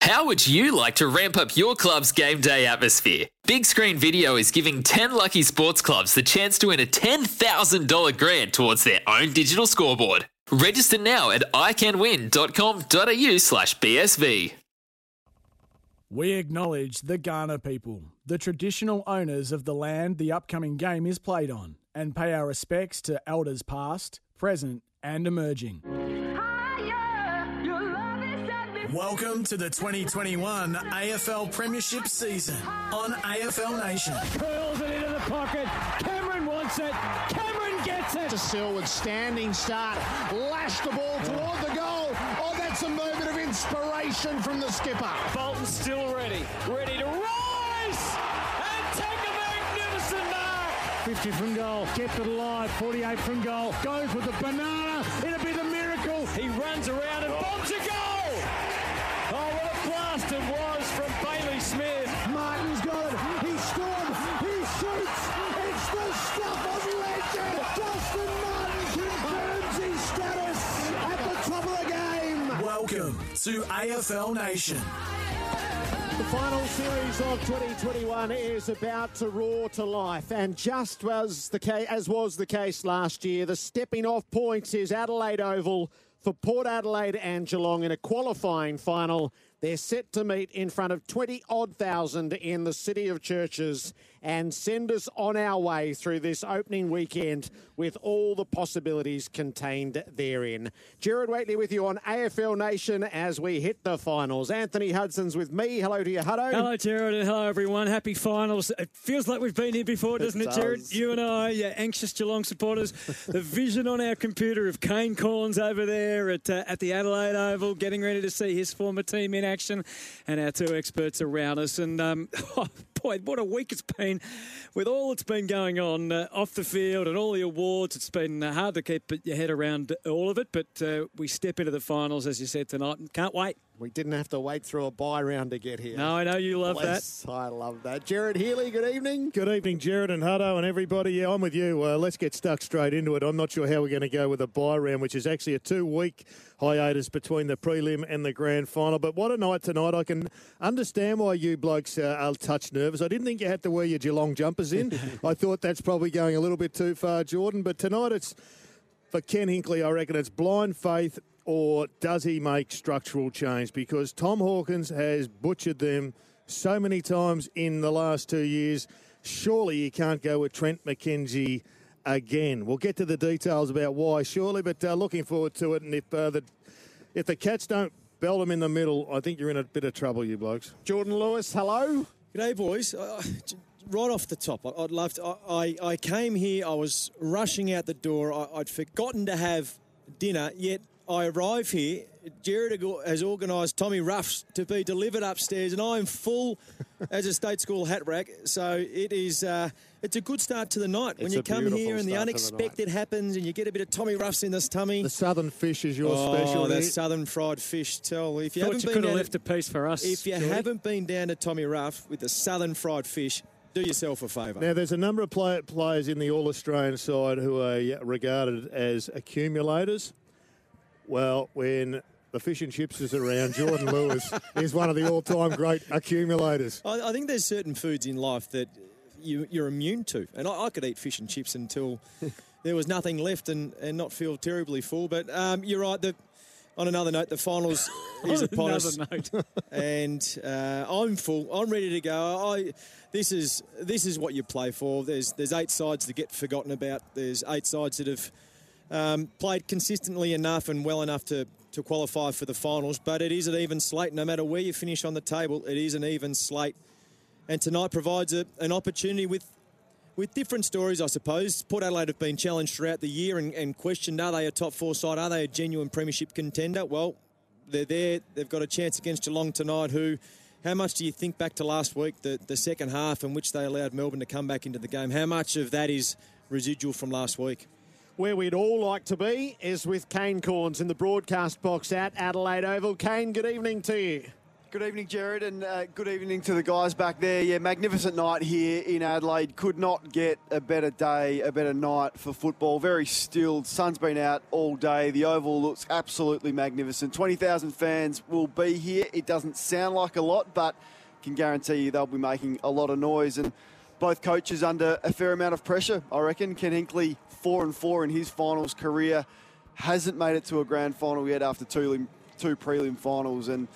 How would you like to ramp up your club's game day atmosphere? Big Screen Video is giving 10 lucky sports clubs the chance to win a $10,000 grant towards their own digital scoreboard. Register now at iCanWin.com.au slash BSV. We acknowledge the Kaurna people, the traditional owners of the land the upcoming game is played on, and pay our respects to elders past, present, and emerging. Welcome to the 2021 AFL Premiership season on AFL Nation. Curls it into the pocket. Cameron wants it. Cameron gets it. To Selwood, standing start, lashed the ball toward the goal. Oh, that's a moment of inspiration from the skipper. Bolton still ready, ready to rise and take a magnificent mark. 50 from goal, kept it alive. 48 from goal, goes with the banana. It'll be the miracle. He runs around and bombs a goal. Smith. Martin's got it. He scored. He shoots. It's the stuff of legend. Dustin Martin confirms his status at the top of the game. Welcome to AFL Nation. The final series of 2021 is about to roar to life, and just as the case, as was the case last year, the stepping off point is Adelaide Oval for Port Adelaide and Geelong in a qualifying final. They're set to meet in front of 20 odd thousand in the City of Churches and send us on our way through this opening weekend with all the possibilities contained therein. Gerard Whateley with you on AFL Nation as we hit the finals. Anthony Hudson's with me. Hello to you, Huddo. Hello, Gerard, and hello, everyone. Happy finals. It feels like we've been here before, doesn't it, It Gerard? does. You and I, yeah, anxious Geelong supporters. the vision on our computer of Kane Cornes over there at, uh, at the Adelaide Oval, getting ready to see his former team in action, and our two experts around us. And, um, oh, boy, what a week it's been with all that's been going on uh, off the field and all the awards. It's been uh, hard to keep your head around all of it, but uh, we step into the finals, as you said tonight, and can't wait. We didn't have to wait through a bye round to get here. No, I know you love that. Bless, I love that. Gerard Healy, good evening. Good evening, Gerard and Huddo and everybody. Yeah, I'm with you. Uh, let's get stuck straight into it. I'm not sure how we're going to go with a bye round, which is actually a two-week hiatus between the prelim and the grand final. But what a night tonight. I can understand why you blokes uh, are touch nervous. I didn't think you had to wear your Geelong jumpers in. I thought that's probably going a little bit too far, Jordan. But tonight it's, for Ken Hinkley, I reckon it's blind faith or does he make structural change? Because Tom Hawkins has butchered them so many times in the last two years. Surely you can't go with Trent McKenzie again. We'll get to the details about why, surely, but uh, looking forward to it. And if uh, the if the Cats don't belt them in the middle, I think you're in a bit of trouble, you blokes. Jordan Lewis, hello. G'day, boys. Uh, right off the top, I- I'd love to. I, I, I came here, I was rushing out the door. I, I'd forgotten to have dinner, yet I arrive here. Gerard has organised Tommy Ruffs to be delivered upstairs, and I'm full as a state school hat rack. So it is. Uh, it's a good start to the night when It's you come here and the start to the unexpected happens, and you get a bit of Tommy Ruffs in this tummy. The southern fish is your oh, specialty. that southern fried fish. Tell if you Thought haven't you been could have down left a piece for us. if you Geordie. haven't been down to Tommy Ruff with the southern fried fish, do yourself a favour. Now, there's a number of play- players in the All Australian side who are regarded as accumulators. Well, when the fish and chips is around, Jordan Lewis is one of the all time great accumulators. I, I think there's certain foods in life that you, you're immune to, and I, I could eat fish and chips until there was nothing left and, and not feel terribly full. But um, you're right. The, on another note, the finals is On upon us, note. and uh, I'm full. I'm ready to go. I this is this is what you play for. There's there's eight sides that get forgotten about. There's eight sides that have um, played consistently enough and well enough to, to qualify for the finals. But it is an even slate. No matter where you finish on the table, it is an even slate. And tonight provides a, an opportunity with with different stories, I suppose. Port Adelaide have been challenged throughout the year and, and questioned are they a top four side? Are they a genuine premiership contender? Well, they're there. They've got a chance against Geelong tonight. Who, how much do you think back to last week, the the second half in which they allowed Melbourne to come back into the game? How much of that is residual from last week? Where we'd all like to be is with Kane Cornes in the broadcast box at Adelaide Oval. Kane, good evening to you. Good evening, Gerard, and uh, good evening to the guys back there. Yeah, magnificent night here in Adelaide. Could not get a better day, a better night for football. Very still. Sun's been out all day. The Oval looks absolutely magnificent. 20,000 fans will be here. It doesn't sound like a lot, but can guarantee you they'll be making a lot of noise. And both coaches under a fair amount of pressure, I reckon. Ken Hinkley, four and four in his finals career, hasn't made it to a grand final yet after two, two prelim finals. And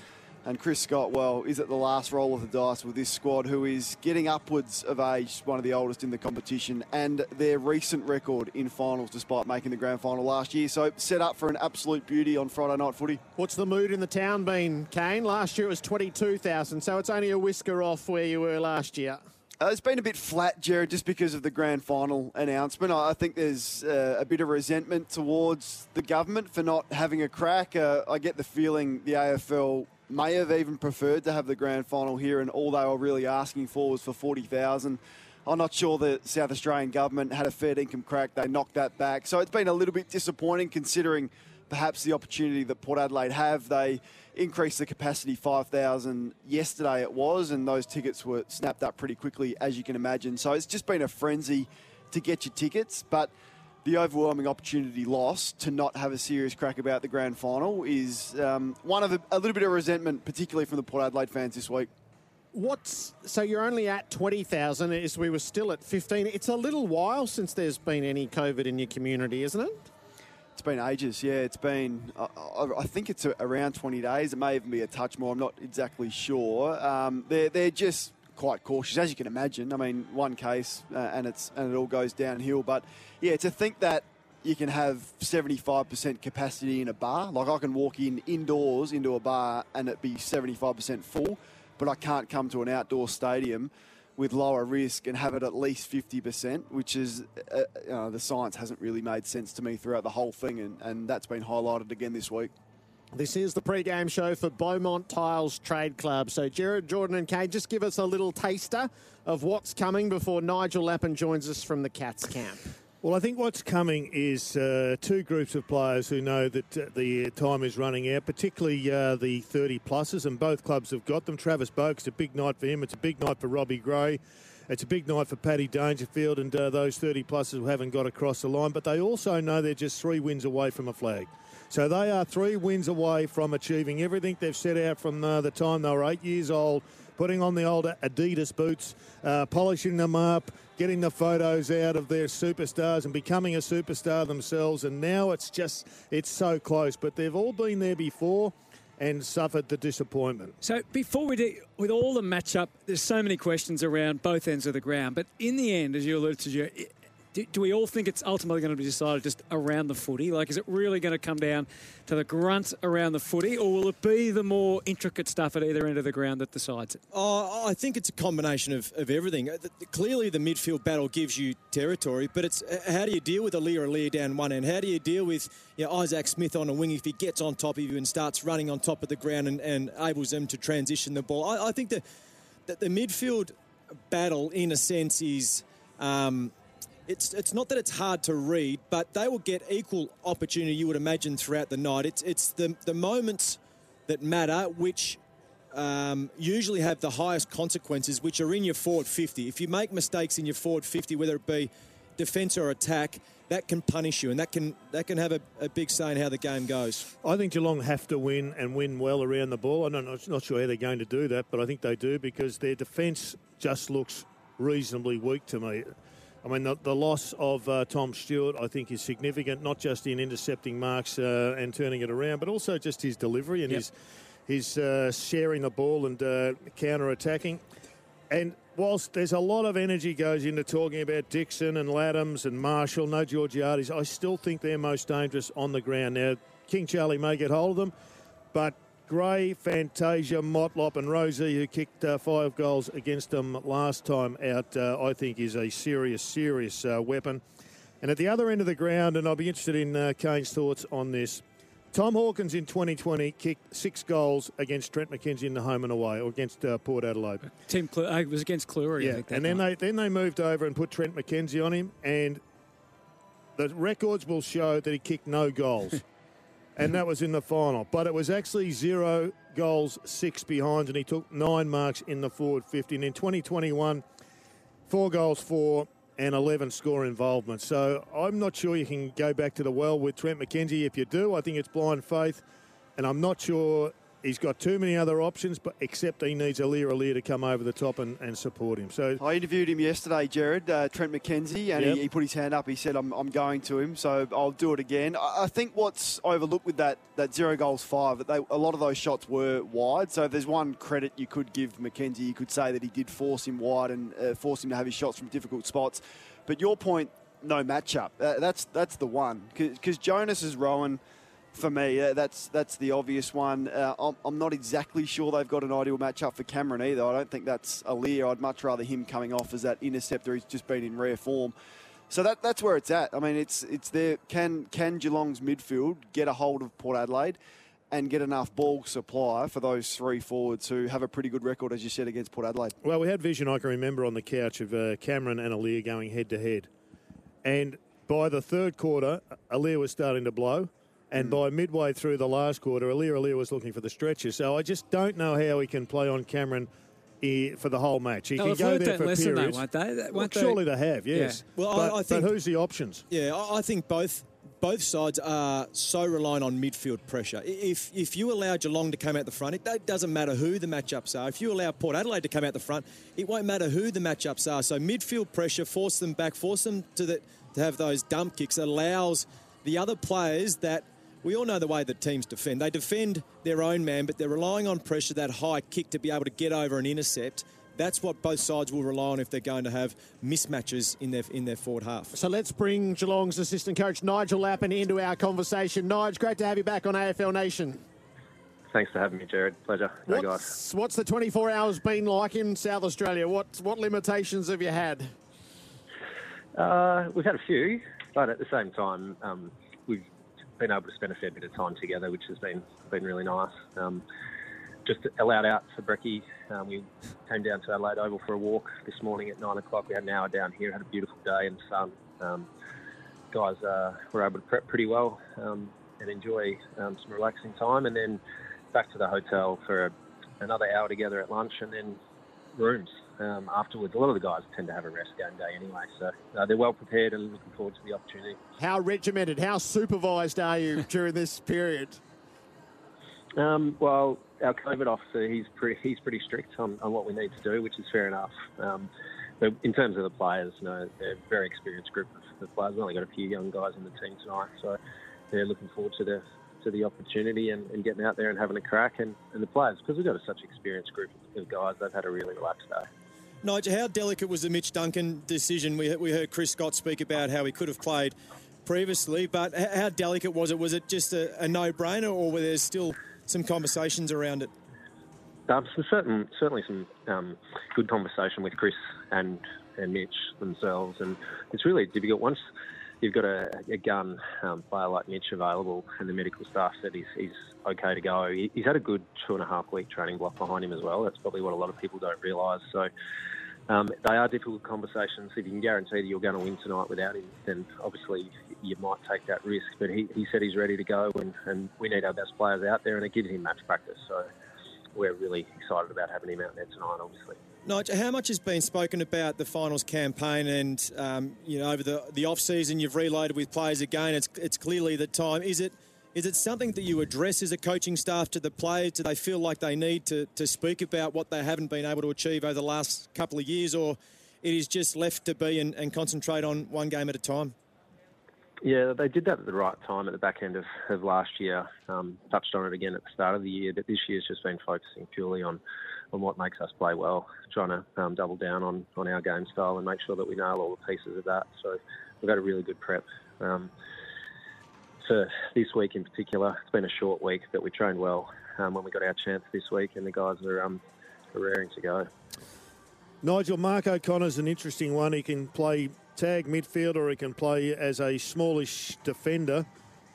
and Chris Scott, well, is at the last roll of the dice with this squad, who is getting upwards of age, one of the oldest in the competition, and their recent record in finals despite making the grand final last year. So set up for an absolute beauty on Friday night footy. What's the mood in the town been, Kane? Last year it was 22,000, so it's only a whisker off where you were last year. Uh, it's been a bit flat, Gerard, just because of the grand final announcement. I, I think there's uh, a bit of resentment towards the government for not having a crack. Uh, I get the feeling the AFL may have even preferred to have the grand final here, and all they were really asking for was for 40,000. I'm not sure the South Australian government had a fair income crack. They knocked that back. So it's been a little bit disappointing considering perhaps the opportunity that Port Adelaide have. They increased the capacity 5,000 yesterday, it was, and those tickets were snapped up pretty quickly, as you can imagine. So it's just been a frenzy to get your tickets. But the overwhelming opportunity lost to not have a serious crack about the grand final is um, one of a, a, little bit of resentment, particularly from the Port Adelaide fans this week. What's so you're only at twenty thousand? As we were still at fifteen. It's a little while since there's been any COVID in your community, isn't it? Been ages. Yeah, it's been. I, I think it's around twenty days. It may even be a touch more. I'm not exactly sure. Um, they're they're just quite cautious, as you can imagine. I mean, one case uh, and it's and it all goes downhill. But yeah, to think that you can have 75% capacity in a bar, like I can walk in indoors into a bar and it be 75% full, but I can't come to an outdoor stadium with lower risk and have it at least 50%, which is, uh, know, the science hasn't really made sense to me throughout the whole thing, and, and that's been highlighted again this week. This is the pre-game show for Beaumont Tiles Trade Club. So, Gerard, Jordan, and Kate, just give us a little taster of what's coming before Nigel Lappin joins us from the Cats camp. Well, I think what's coming is uh, two groups of players who know that uh, the time is running out, particularly uh, the 30 pluses, and both clubs have got them. Travis Boak, it's a big night for him. It's a big night for Robbie Gray. It's a big night for Paddy Dangerfield and uh, those 30 pluses who haven't got across the line, but they also know they're just three wins away from a flag. So they are three wins away from achieving everything they've set out from uh, the time they were eight years old, putting on the old Adidas boots, uh, polishing them up, getting the photos out of their superstars and becoming a superstar themselves. And now it's just, it's so close. But they've all been there before and suffered the disappointment. So before we do, with all the matchup, there's so many questions around both ends of the ground. But in the end, as you alluded to, do, do, we all think it's ultimately going to be decided just around the footy? Like, is it really going to come down to the grunt around the footy, or will it be the more intricate stuff at either end of the ground that decides it? Oh, I think it's a combination of, of everything. Uh, clearly, the midfield battle gives you territory, but it's uh, how do you deal with a Aliir Aliir down one end? How do you deal with you know, Isaac Smith on a wing if he gets on top of you and starts running on top of the ground and, and enables them to transition the ball? I, I think that, that the midfield battle, in a sense, is. Um, it's it's not that it's hard to read, but they will get equal opportunity. You would imagine throughout the night. It's it's the the moments that matter, which um, usually have the highest consequences, which are in your forward 50. If you make mistakes in your forward 50, whether it be defence or attack, that can punish you, and that can that can have a, a, big say in how the game goes. I think Geelong have to win and win well around the ball. I'm not, not sure how they're going to do that, but I think they do because their defence just looks reasonably weak to me. I mean, the, the loss of uh, Tom Stewart, I think, is significant, not just in intercepting marks uh, and turning it around, but also just his delivery and yep. his his uh, sharing the ball and uh, counter attacking. And whilst there's a lot of energy goes into talking about Dixon and Ladhams and Marshall, no Georgiades, I still think they're most dangerous on the ground. Now, King Charlie may get hold of them, but Gray, Fantasia, Motlop, and Rozee, who kicked uh, five goals against them last time out, uh, I think is a serious, serious uh, weapon. And at the other end of the ground, and I'll be interested in uh, Kane's thoughts on this, Tom Hawkins in 2020 kicked six goals against Trent McKenzie in the home and away, or against uh, Port Adelaide. Uh, it was against Clurey. I Yeah, think, and then night. they then they moved over and put Trent McKenzie on him, and the records will show that he kicked no goals, and that was in the final. But it was actually zero goals, six behinds, and he took nine marks in the forward fifty. And in 2021, four goals, four. And 11 score involvement. So I'm not sure you can go back to the well with Trent McKenzie. If you do, I think it's blind faith. And I'm not sure he's got too many other options, but except he needs a Aliir Aliir to come over the top and, and support him. So I interviewed him yesterday, Gerard, uh, Trent McKenzie, and Yep. he, he put his hand up. He said, I'm, I'm going to him, so I'll do it again. I, I think what's overlooked with that, that zero goals five, that they, a lot of those shots were wide. So if there's one credit you could give McKenzie, you could say that he did force him wide and uh, force him to have his shots from difficult spots. But your point, no matchup. Uh, that's, that's the one. Because Jonas is Rohan for me. That's that's the obvious one. Uh, I'm, I'm not exactly sure they've got an ideal matchup for Cameron either. I don't think that's Aliir. I'd much rather him coming off as that interceptor. He's just been in rare form. So that that's where it's at. I mean, it's it's there. Can can Geelong's midfield get a hold of Port Adelaide? And get enough ball supply for those three forwards who have a pretty good record, as you said, against Port Adelaide. Well, we had vision, I can remember, on the couch of uh, Cameron and Aliir going head to head. And by the third quarter, Aliir was starting to blow. And mm. by midway through the last quarter, Aliir Aliir was looking for the stretcher. So I just don't know how he can play on Cameron for the whole match. He They'll can go there that for lesson, though, periods. won't they? Well, Won't they? surely they have, yes. Well, I- but, I but think- who's the options? Yeah, I I think both both sides are so reliant on midfield pressure. If if you allow Geelong to come out the front, it doesn't matter who the matchups are. If you allow Port Adelaide to come out the front, it won't matter who the matchups are. So midfield pressure, force them back, force them to the, to have those dump kicks allows the other players that we all know the way that teams defend. They defend their own man, but they're relying on pressure, that high kick to be able to get over and intercept. That's what both sides will rely on if they're going to have mismatches in their in their forward half. So let's bring Geelong's assistant coach Nigel Lappin into our conversation. Nigel, great to have you back on AFL Nation. Thanks for having me, Gerard. Pleasure. Hey, guys. What's, what's the 24 hours been like in South Australia? What what limitations have you had? Uh, we've had a few, but at the same time, um, we've been able to spend a fair bit of time together, which has been been really nice. Um, just allowed out for brekkie. Um, we came down to Adelaide Oval for a walk this morning at nine o'clock. We had an hour down here, had a beautiful day and sun. Um, guys uh, were able to prep pretty well um, and enjoy um, some relaxing time, and then back to the hotel for a, another hour together at lunch, and then rooms um, afterwards. A lot of the guys tend to have a rest game day anyway, so uh, they're well prepared and looking forward to the opportunity. How regimented, how supervised are you during this period? Um, well, our COVID officer, he's pretty, he's pretty strict on, on what we need to do, which is fair enough. Um, but in terms of the players, you know, they're a very experienced group of, of players. We've only got a few young guys in the team tonight, so they're looking forward to the to the opportunity and, and getting out there and having a crack. And, and the players, because we've got a, such an experienced group of guys, they've had a really relaxed day. Nigel, how delicate was the Mitch Duncan decision? We, we heard Chris Scott speak about how he could have played previously, but how delicate was it? Was it just a, a no-brainer, or were there still some conversations around it? Um, so certain, certainly some um, good conversation with Chris and and Mitch themselves, and it's really difficult once you've got a, a gun um, player like Mitch available, and the medical staff said he's, he's okay to go. He, he's had a good two and a half week training block behind him as well. That's probably what a lot of people don't realise. So. Um, they are difficult conversations. If you can guarantee that you're going to win tonight without him, then obviously you might take that risk. But he, he said he's ready to go, and, and we need our best players out there, and it gives him match practice. So we're really excited about having him out there tonight, obviously. Nigel, how much has been spoken about the finals campaign and um, you know over the the off season you've reloaded with players again? It's it's clearly the time. Is it is it something that you address as a coaching staff to the players? Do they feel like they need to, to speak about what they haven't been able to achieve over the last couple of years, or it is just left to be and, and concentrate on one game at a time? Yeah, they did that at the right time at the back end of, of last year. Um, touched on it again at the start of the year, but this year's just been focusing purely on, on what makes us play well, trying to um, double down on, on our game style and make sure that we nail all the pieces of that. So we've had a really good prep. Um, for this week in particular, it's been a short week, but we trained well um, when we got our chance this week, and the guys are, um, are raring to go. Nigel, Mark O'Connor's an interesting one. He can play tag midfield or he can play as a smallish defender.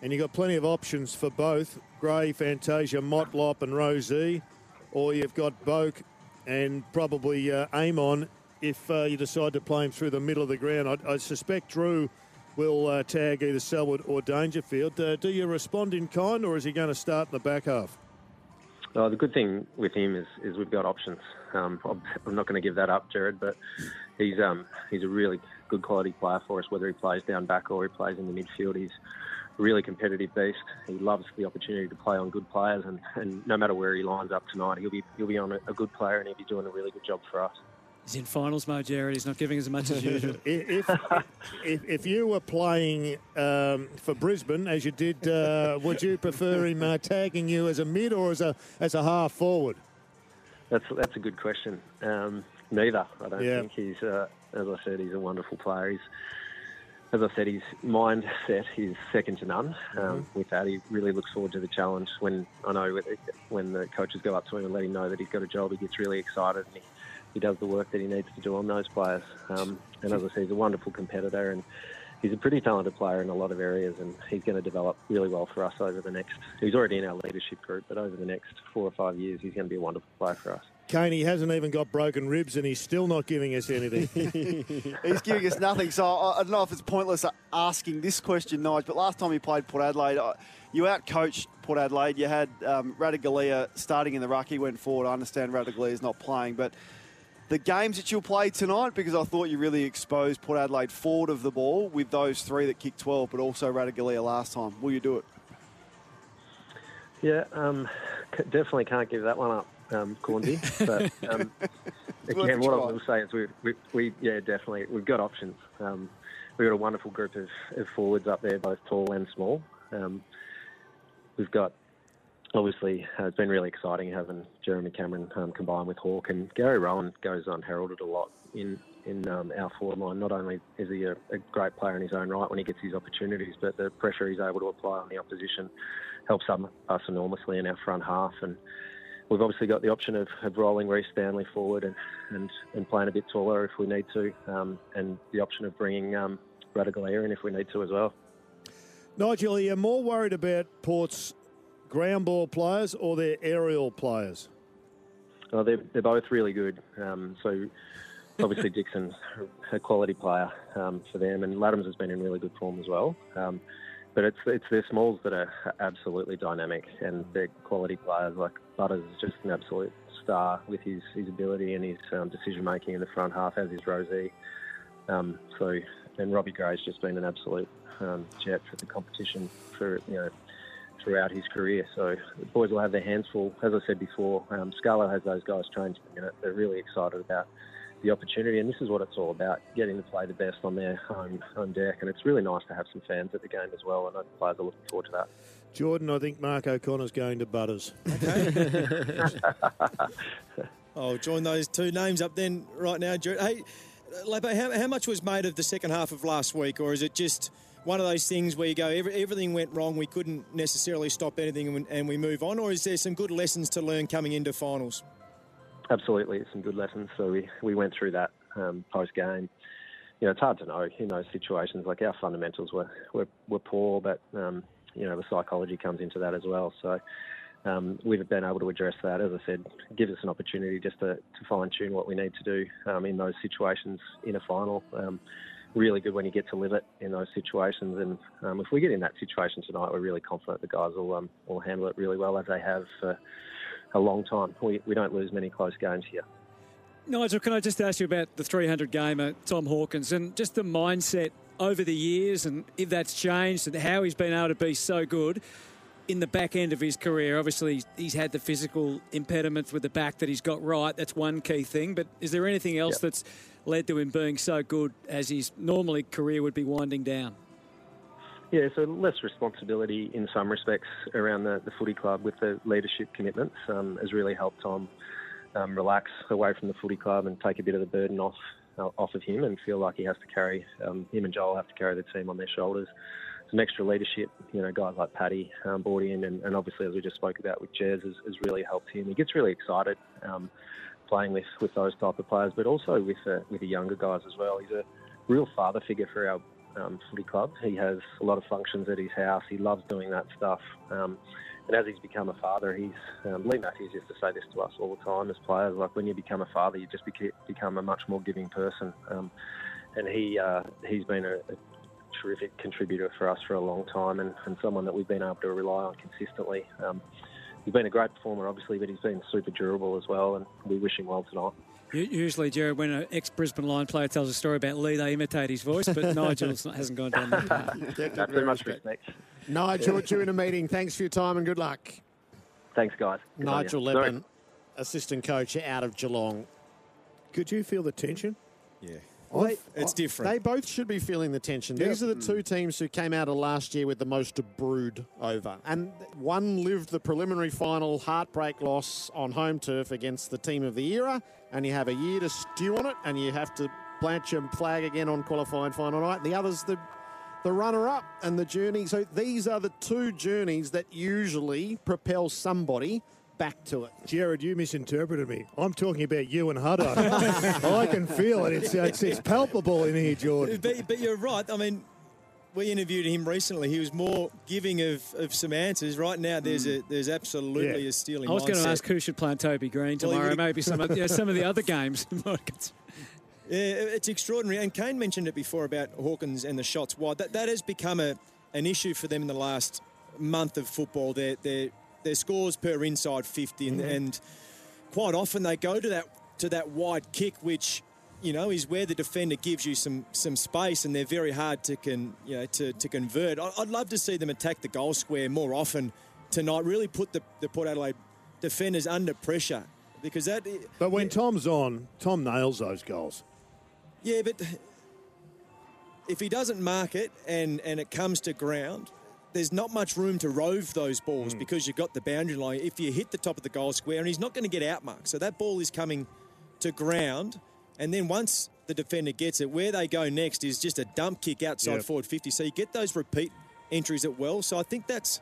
and you've got plenty of options for both Gray, Fantasia, Motlop, and Rozee, or you've got Boak and probably uh, Amon if uh, you decide to play him through the middle of the ground. I, I suspect Drew will uh, tag either Selwood or Dangerfield. Uh, do you respond in kind, or is he going to start in the back half? Oh, the good thing with him is, is we've got options. Um, I'm not going to give that up, Gerard, but he's um, he's a really good quality player for us. Whether he plays down back or he plays in the midfield, he's really competitive beast. He loves the opportunity to play on good players, and, and no matter where he lines up tonight, he'll be he'll be on a, a good player, and he'll be doing a really good job for us. He's in finals mode, Gerard. He's not giving as much as usual. if, if, if you were playing um, for Brisbane as you did, uh, would you prefer him uh, tagging you as a mid or as a as a half forward? That's that's a good question. Um, neither. I don't Yeah. think he's. Uh, as I said, he's a wonderful player. He's, as I said, his mindset is second to none. Um, With that, he really looks forward to the challenge. When I know when the coaches go up to him and let him know that he's got a job, he gets really excited and he, he does the work that he needs to do on those players. Um, and as I said, he's a wonderful competitor and he's a pretty talented player in a lot of areas, and he's going to develop really well for us over the next. He's already in our leadership group, but over the next four or five years, he's going to be a wonderful player for us. Kane, he hasn't even got broken ribs and he's still not giving us anything. He's giving us nothing. So I, I don't know if it's pointless asking this question, Nige, but last time he played Port Adelaide, uh, you out-coached Port Adelaide. You had um, Ratugolea starting in the ruck. He went forward. I understand Ratugolea's not playing, but the games that you'll play tonight, because I thought you really exposed Port Adelaide forward of the ball with those three that kicked 12, but also Ratugolea last time. Will you do it? Yeah, um, definitely can't give that one up, um. But um, again, what I will say is we, we, we yeah, definitely we've got options. Um, we've got a wonderful group of, of forwards up there, both tall and small. Um, we've got obviously uh, it's been really exciting having Jeremy Cameron um, combined with Hawke and Gary Rohan goes unheralded a lot in in um, our forward line. Not only is he a, a great player in his own right when he gets his opportunities, but the pressure he's able to apply on the opposition helps us enormously in our front half. And we've obviously got the option of, of rolling Rhys Stanley forward and, and, and playing a bit taller if we need to, um, and the option of bringing um, Ratugolea in if we need to as well. Nigel, are you more worried about Port's ground ball players or their aerial players? Oh, they're, they're both really good. Um, so obviously Dixon's a quality player um, for them, and Ladhams has been in really good form as well. Um, but it's it's their smalls that are absolutely dynamic, and they're quality players. Like Butters is just an absolute star with his, his ability and his um, decision making in the front half, as is Rozee. Um, so, and Robbie Gray's just been an absolute um, jet for the competition for you know throughout his career. So the boys will have their hands full. As I said before, um, Scarlett has those guys trained the minute. They're really excited about the opportunity, and this is what it's all about: getting to play the best on their home home deck. And it's really nice to have some fans at the game as well. And I know the players are looking forward to that. Jordan, I think Mark O'Connor's going to Butters. Okay. I'll join those two names up then right now. Hey, Lepo, how, how much was made of the second half of last week, or is it just one of those things where you go, every, everything went wrong, we couldn't necessarily stop anything, and, and we move on, or is there some good lessons to learn coming into finals? Absolutely, some good lessons. So we, we went through that um, post game. You know, it's hard to know in those situations. Like our fundamentals were were, were poor, but um, you know the psychology comes into that as well. So um, we've been able to address that. As I said, gives us an opportunity just to, to fine tune what we need to do um, in those situations in a final. Um, really good when you get to live it in those situations. And um, if we get in that situation tonight, we're really confident the guys will um, will handle it really well as they have for a long time. We we don't lose many close games here. Nigel, can I just ask you about the 300 gamer, Tom Hawkins, and just the mindset over the years and if that's changed and how he's been able to be so good in the back end of his career? Obviously, he's had the physical impediments with the back that he's got right. That's one key thing. But is there anything else Yep. that's led to him being so good as his normally career would be winding down? Yeah, so less responsibility in some respects around the, the footy club with the leadership commitments um, has really helped Tom um, relax away from the footy club and take a bit of the burden off off of him and feel like he has to carry um, him and Joel have to carry the team on their shoulders. Some extra leadership, you know, guys like Paddy um, brought in, and, and obviously as we just spoke about with Jez, has, has really helped him. He gets really excited um, playing with, with those type of players, but also with uh, with the younger guys as well. He's a real father figure for our um, footy club. He has a lot of functions at his house. He loves doing that stuff. Um, and as he's become a father, he's um, Leigh Matthews used to say this to us all the time as players. Like when you become a father, you just become a much more giving person. Um, and he uh, he's been a, a terrific contributor for us for a long time, and, and someone that we've been able to rely on consistently. Um, he's been a great performer, obviously, but he's been super durable as well, and we wish him well tonight. Usually, Gerard, when an ex-Brisbane Lion player tells a story about Leigh, they imitate his voice, but Nigel hasn't gone down that path. Not too much respect. Nigel, due in a meeting. Thanks for your time and good luck. Thanks, guys. Good Nigel you. Sorry. Levin, assistant coach out of Geelong. Could you feel the tension? Yeah. They- It's different. They both should be feeling the tension. These are the mm. two teams who came out of last year with the most to brood over. And one lived the preliminary final heartbreak loss on home turf against the team of the era, and you have a year to stew on it, and you have to plant your flag again on qualifying final night. The other's the the runner-up and the journey. So these are the two journeys that usually propel somebody back to it. Gerard, you misinterpreted me. I'm talking about you and Huddo. I can feel it. It's, it's, it's palpable in here, Jordan. But, but you're right. I mean, we interviewed him recently. He was more giving of, of some answers. Right now, there's hmm. a there's absolutely Yeah. a stealing. I was going to ask who should play Toby Greene tomorrow. would've- Maybe some of, yeah, some of the other games. Yeah, it's extraordinary. And Kane mentioned it before about Hawkins and the shots wide. That that has become a an issue for them in the last month of football. Their their their scores per inside 50, and, mm-hmm. and quite often they go to that to that wide kick, which you know is where the defender gives you some some space, and they're very hard to can you know to, to convert. I- I'd love to see them attack the goal square more often tonight. Really put the, the Port Adelaide defenders under pressure because that. But when Tom's on, Tom nails those goals. Yeah, but if he doesn't mark it and, and it comes to ground, there's not much room to rove those balls Hmm. because you've got the boundary line. If you hit the top of the goal square, and he's not going to get outmarked, so that ball is coming to ground, and then once the defender gets it, where they go next is just a dump kick outside Yep. forward 50. So you get those repeat entries at well. So I think that's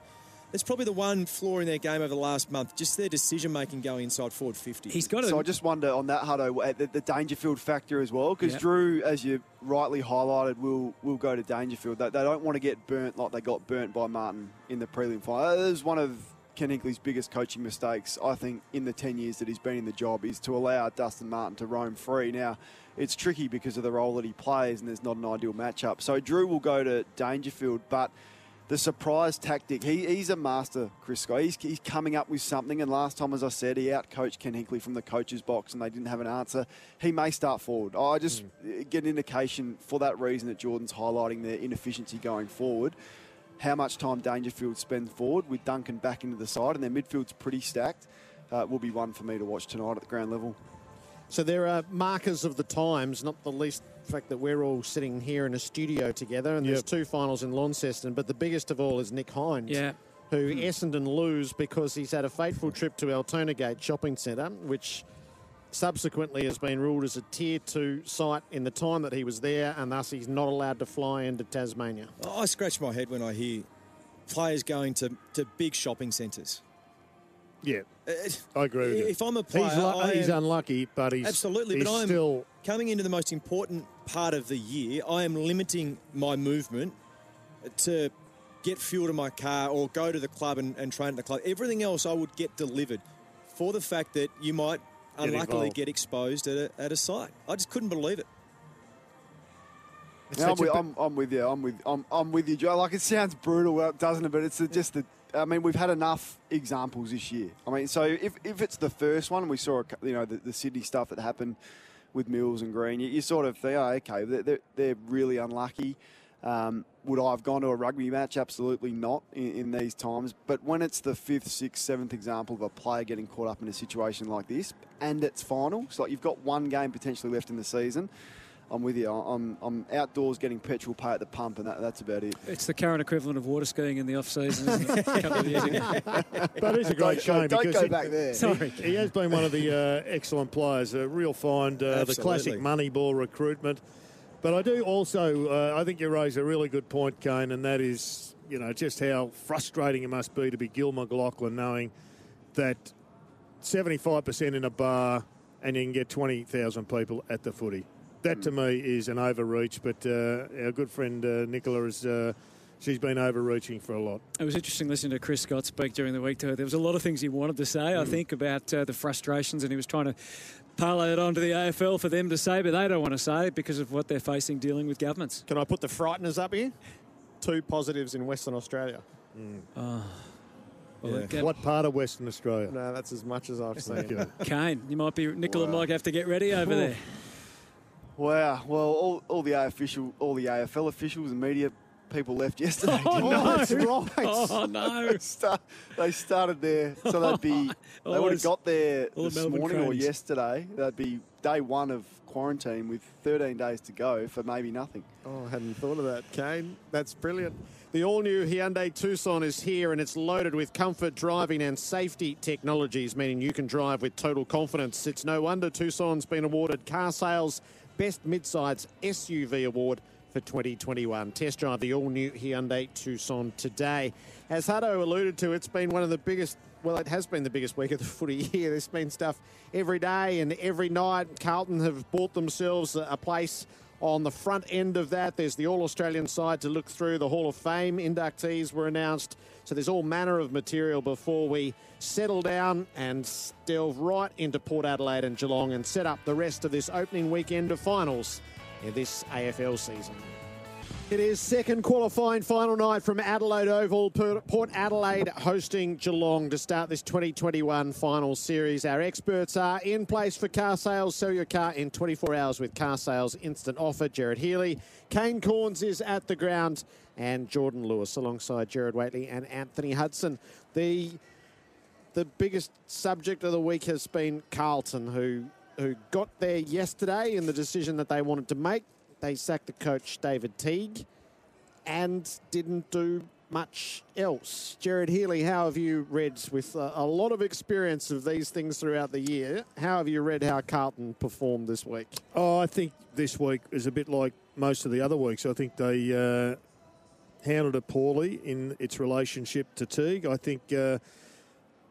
that's probably the one flaw in their game over the last month, just their decision making going inside forward 50. He's got So I just wonder on that, Huddo, the, the Dangerfield factor as well, because Yeah. Drew, as you rightly highlighted, will will go to Dangerfield. They, they don't want to get burnt like they got burnt by Martin in the prelim final. That is one of Ken Hinkley's biggest coaching mistakes, I think, in the 10 years that he's been in the job, is to allow Dustin Martin to roam free. Now, it's tricky because of the role that he plays, and there's not an ideal matchup. So Drew will go to Dangerfield, but the surprise tactic. He, he's a master, Chris Scott. He's, he's coming up with something. And last time, as I said, he outcoached Ken Hinkley from the coach's box and they didn't have an answer. He may start forward. I just uh, get an indication for that reason that Jordan's highlighting their inefficiency going forward. How much time Dangerfield spends forward with Duncan back into the side and their midfield's pretty stacked. Uh, will be one for me to watch tonight at the ground level. So there are markers of the times, not the least fact that we're all sitting here in a studio together, and there's two finals in Launceston, but the biggest of all is Nick Hind. Yeah. Who hmm. Essendon lose because he's had a fateful trip to Altona Gate Shopping Centre, which subsequently has been ruled as a tier two site in the time that he was there, and thus he's not allowed to fly into Tasmania. I scratch my head when I hear players going to, to big shopping centres. Yeah, Uh, I agree with you. If I'm a player, he's, lu- I he's am- unlucky, but he's Absolutely, he's but I'm still coming into the most important part of the year. I am limiting my movement to get fuel to my car or go to the club and, and train at the club. Everything else I would get delivered for the fact that you might Get unluckily involved. get exposed at a, at a site. I just couldn't believe it. It's Yeah, I'm, with, I'm, I'm with you. I'm with I'm, I'm with you, Joe. Like it sounds brutal, doesn't it? But it's the- just the. I mean, we've had enough examples this year. I mean, so if, if it's the first one, we saw you know the, the Sydney stuff that happened with Mills and Greene. You, you sort of think, oh, okay, they're, they're, really unlucky. Um, would I have gone to a rugby match? Absolutely not in, in these times. But when it's the fifth, sixth, seventh example of a player getting caught up in a situation like this, and it's finals, like you've got one game potentially left in the season. I'm with you. I'm, I'm outdoors getting petrol pay at the pump, and that, that's about it. It's the current equivalent of water skiing in the off season, isn't it? A couple of years ago. But it's a great Don't shame don't because go he, back there. Sorry. he has been one of the uh, excellent players. A real find, uh, the classic Absolutely. Moneyball recruitment. But I do also, uh, I think you raise a really good point, Kane, and that is, you know, just how frustrating it must be to be Gil McLachlan knowing that 75% in a bar and you can get 20,000 people at the footy. That to me is an overreach. But uh, our good friend uh, Nicola is. Uh, She's been overreaching for a lot. It was interesting listening to Chris Scott speak during the week. Too. There was a lot of things he wanted to say, I Mm. think, about uh, the frustrations, and he was trying to parlay it onto the AFL for them to say, but they don't want to say it because of what they're facing dealing with governments. Can I put the frighteners up here? Two positives in Western Australia. Oh. Well, Yeah. again- What part of Western Australia? No, that's as much as I've seen. Kane, you might be Nicola might have to get ready over there. Wow. Well, all, all the official, all the AFL officials and media people left yesterday. Oh, no. they? That's right. Oh, no. they, start, they started there, so they'd be. All They would have got there this Melbourne morning or yesterday. That'd be day one of quarantine with 13 days to go for maybe nothing. Oh, I hadn't thought of that, Kane. That's brilliant. The all new Hyundai Tucson is here and it's loaded with comfort, driving, and safety technologies, meaning you can drive with total confidence. It's no wonder Tucson's been awarded Car Sales Best Midsize SUV Award for 2021. Test drive the all new Hyundai Tucson today. As Huddo alluded to, it's been one of the biggest, well, it has been the biggest week of the footy year. There's been stuff every day and every night. Carlton have bought themselves a place on the front end of that, there's the All Australian side to look through. The Hall of Fame inductees were announced. So there's all manner of material before we settle down and delve right into Port Adelaide and Geelong and set up the rest of this opening weekend of finals in this AFL season. It is second qualifying final night from Adelaide Oval. Port Adelaide hosting Geelong to start this 2021 final series. Our experts are in place for car sales. Sell your car in 24 hours with car sales instant offer. Gerard Healy, Kane Cornes is at the ground, and Jordan Lewis alongside Gerard Whateley and Anthony Hudson. The the biggest subject of the week has been Carlton, who who got there yesterday in the decision that they wanted to make. They sacked the coach David Teague and didn't do much else. Gerard Healy, how have you read with a, a lot of experience of these things throughout the year? How have you read how Carlton performed this week? Oh, I think this week is a bit like most of the other weeks. I think they uh, handled it poorly in its relationship to Teague. I think uh,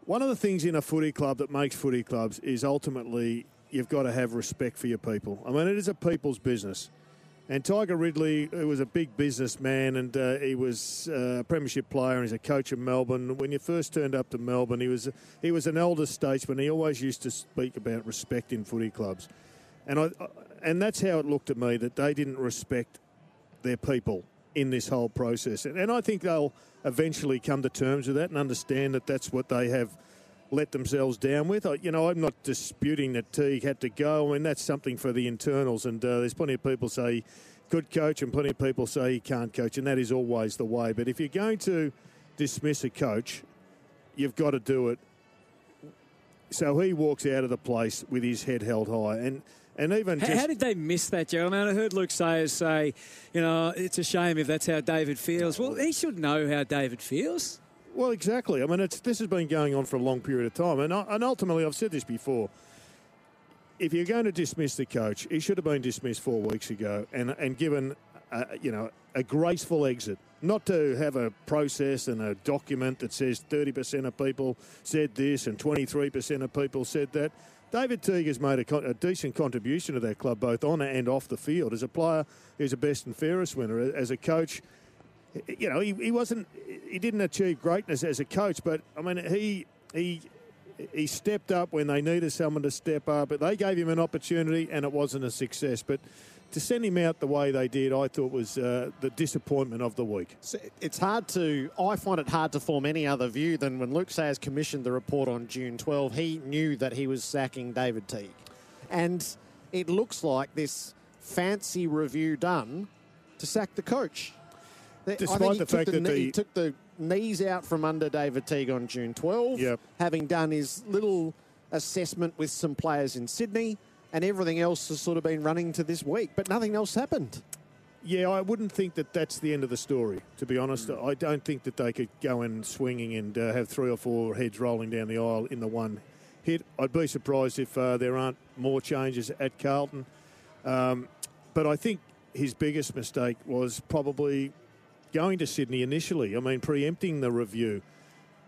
one of the things in a footy club that makes footy clubs is ultimately you've got to have respect for your people. I mean, it is a people's business. And Tiger Ridley, who was a big businessman and uh, he was uh, a premiership player and he's a coach of Melbourne. When you first turned up to Melbourne, he was he was an elder statesman. He always used to speak about respect in footy clubs, and I and that's how it looked at me that they didn't respect their people in this whole process. And, and I think they'll eventually come to terms with that and understand that that's what they have let themselves down with. I, you know, I'm not disputing that Teague had to go. I mean, that's something for the internals. And uh, there's plenty of people say good coach and plenty of people say he can't coach. And that is always the way. But if you're going to dismiss a coach, you've got to do it. So he walks out of the place with his head held high. And and even How, just, how did they miss that, Joe? I mean, I heard Luke Sayers say, you know, it's a shame if that's how David feels. Well, he should know how David feels. Well, exactly. I mean, it's, this has been going on for a long period of time, and, and ultimately, I've said this before. If you're going to dismiss the coach, he should have been dismissed four weeks ago and and given, uh, you know, a graceful exit. Not to have a process and a document that says 30% of people said this and 23% of people said that. David Teague has made a, a decent contribution to that club, both on and off the field. As a player, he's a best and fairest winner. As a coach, you know, he, he wasn't, he didn't achieve greatness as a coach, but I mean, he he he stepped up when they needed someone to step up. But they gave him an opportunity, and it wasn't a success. But to send him out the way they did, I thought was uh, the disappointment of the week. It's hard to, I find it hard to form any other view than when Luke Sayers commissioned the report on June 12, he knew that he was sacking David Teague. And it looks like this fancy review done to sack the coach. Despite he the took fact that knee- he the- took the knees out from under David Teague on June 12, Yep. having done his little assessment with some players in Sydney, and everything else has sort of been running to this week, but nothing else happened. Yeah, I wouldn't think that that's the end of the story. To be honest, I don't think that they could go in swinging and uh, have three or four heads rolling down the aisle in the one hit. I'd be surprised if uh, there aren't more changes at Carlton. Um, but I think his biggest mistake was probably going to Sydney initially. I mean, preempting the review,